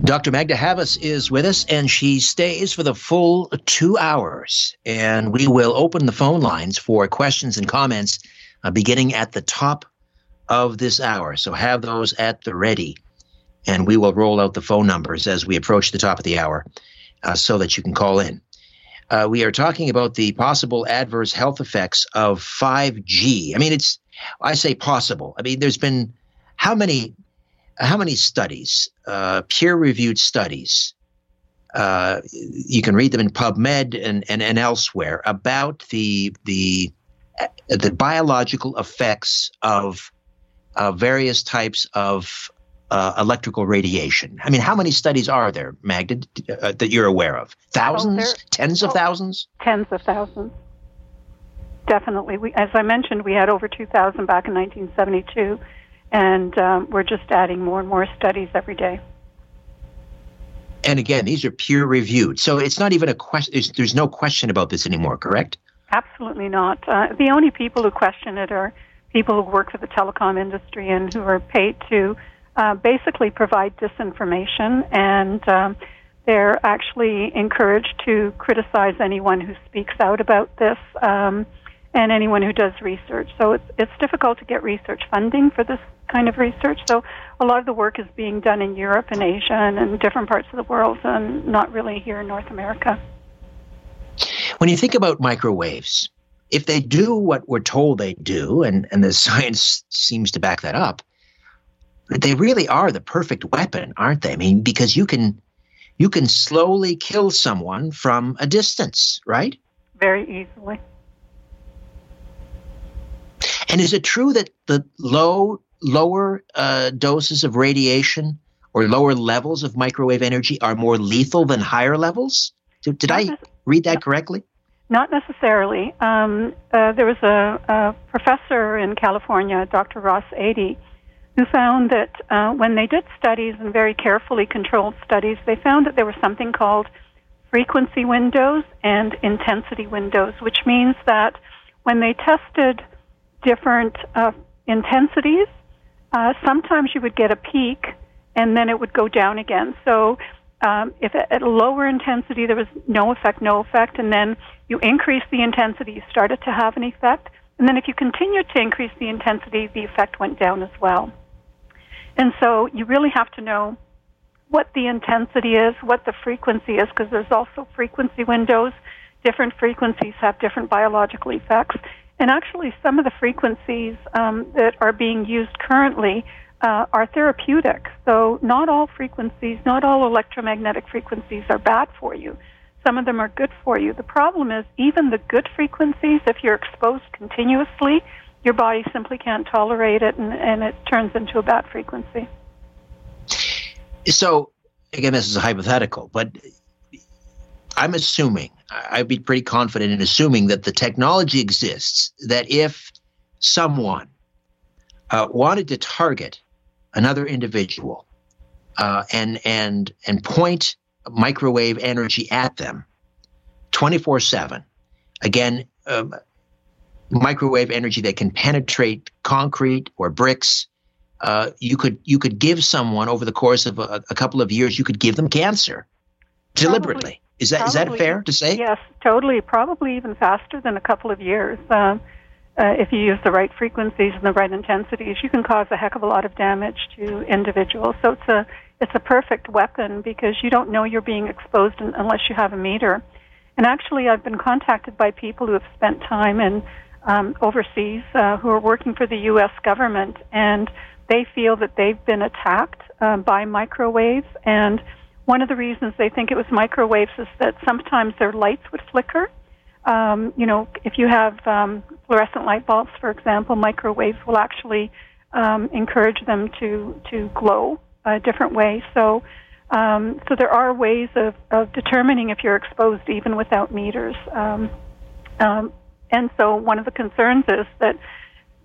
Dr. Magda Havas is with us, and she stays for the full two hours. And we will open the phone lines for questions and comments uh, beginning at the top of this hour. So have those at the ready. And we will roll out the phone numbers as we approach the top of the hour uh, so that you can call in. Uh, we are talking about the possible adverse health effects of 5G. I mean, it's, I say possible. I mean, there's been how many, how many studies, uh, peer reviewed studies, uh, you can read them in PubMed and, and, and elsewhere about the, the, the biological effects of uh, various types of uh, electrical radiation. I mean, how many studies are there, Magda, uh, that you're aware of? Thousands? Oh, tens of oh, thousands? Tens of thousands. Definitely. We, as I mentioned, we had over 2,000 back in 1972. and um, we're just adding more and more studies every day. And again, these are peer reviewed, so it's not even a question. There's, there's no question about this anymore, correct? Absolutely not. Uh, the only people who question it are people who work for the telecom industry and who are paid to uh, basically provide disinformation, and um, they're actually encouraged to criticize anyone who speaks out about this. Um, and anyone who does research. So it's it's difficult to get research funding for this kind of research. So a lot of the work is being done in Europe and Asia and in different parts of the world, and not really here in North America. When you think about microwaves, if they do what we're told they do, and, and the science seems to back that up, they really are the perfect weapon, aren't they? I mean, because you can you can slowly kill someone from a distance, right? Very easily. And is it true that the low lower uh, doses of radiation or lower levels of microwave energy are more lethal than higher levels? Did, did I read that correctly? Not necessarily. Um, uh, there was a, a, professor in California, Dr. Ross Adey, who found that uh, when they did studies and very carefully controlled studies, they found that there was something called frequency windows and intensity windows, which means that when they tested different uh, intensities. Uh, sometimes you would get a peak and then it would go down again. So um, if at a lower intensity there was no effect, no effect, and then you increase the intensity, you started to have an effect. And then if you continued to increase the intensity, the effect went down as well. And so you really have to know what the intensity is, what the frequency is, because there's also frequency windows. Different frequencies have different biological effects. And actually, some of the frequencies um, that are being used currently uh, are therapeutic. So, not all frequencies, not all electromagnetic frequencies are bad for you. Some of them are good for you. The problem is, even the good frequencies, if you're exposed continuously, your body simply can't tolerate it and, and it turns into a bad frequency. So, again, this is a hypothetical, but I'm assuming, I'd be pretty confident in assuming that the technology exists that if someone uh, wanted to target another individual uh, and and and point microwave energy at them 24 7 again um, microwave energy that can penetrate concrete or bricks uh, you could you could give someone over the course of a, a couple of years you could give them cancer deliberately Probably. Is that Probably, is that fair to say? Yes, totally. Probably even faster than a couple of years. Uh, uh, if you use the right frequencies and the right intensities, you can cause a heck of a lot of damage to individuals. So it's a it's a perfect weapon because you don't know you're being exposed unless you have a meter. And actually, I've been contacted by people who have spent time in um, overseas uh, who are working for the U.S. government, and they feel that they've been attacked uh, by microwaves and one of the reasons they think it was microwaves is that sometimes their lights would flicker. Um, you know, if you have um, fluorescent light bulbs, for example, microwaves will actually um, encourage them to to glow a different way. So, um, so there are ways of, of determining if you're exposed even without meters. Um, um, and so, one of the concerns is that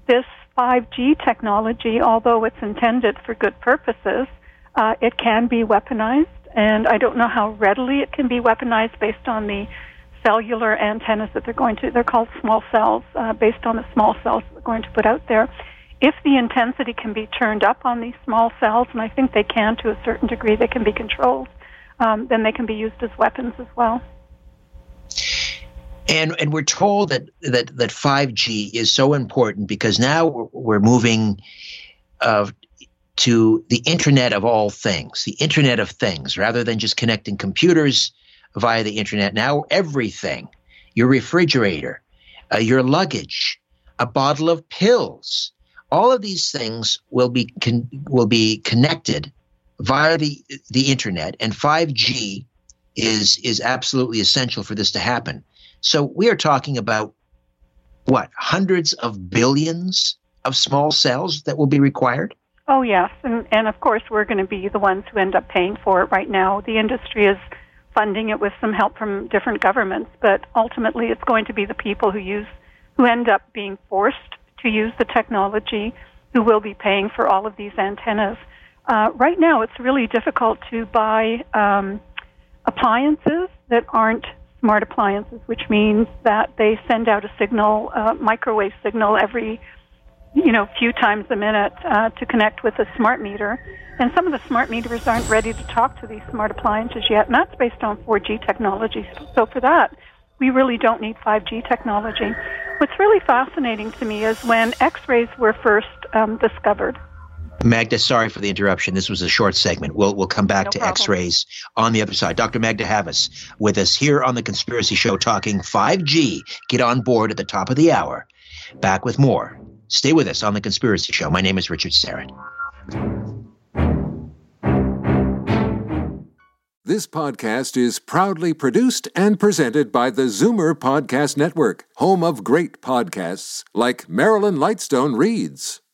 this 5G technology, although it's intended for good purposes, uh, it can be weaponized and I don't know how readily it can be weaponized based on the cellular antennas that they're going to. They're called small cells, uh, based on the small cells they're going to put out there. If the intensity can be turned up on these small cells, and I think they can to a certain degree, they can be controlled. Um, then they can be used as weapons as well. And and we're told that that that 5G is so important because now we're moving uh, to the Internet of all things, the Internet of things, rather than just connecting computers via the Internet. Now, everything your refrigerator, uh, your luggage, a bottle of pills, all of these things will be con- will be connected via the the internet and 5G is is absolutely essential for this to happen. So we are talking about what hundreds of billions of small cells that will be required. Oh, yes. And, and of course, we're going to be the ones who end up paying for it right now. The industry is funding it with some help from different governments, but ultimately it's going to be the people who use, who end up being forced to use the technology who will be paying for all of these antennas. Uh, right now, it's really difficult to buy um, appliances that aren't smart appliances, which means that they send out a signal, microwave signal, every you know few times a minute uh, to connect with a smart meter. And some of the smart meters aren't ready to talk to these smart appliances yet, and that's based on 4G technology. So for that, we really don't need 5G technology. What's really fascinating to me is when X-rays were first um, discovered. Magda, sorry for the interruption. This was a short segment. We'll we'll come back No to problem. X-rays on the other side. Dr. Magda Havas with us here on the Conspiracy Show, talking 5G. Get on board at the top of the hour. Back with more. Stay with us on the Conspiracy Show. My name is Richard Syrett. This podcast is proudly produced and presented by the Zoomer Podcast Network, home of great podcasts like Marilyn Lightstone Reads,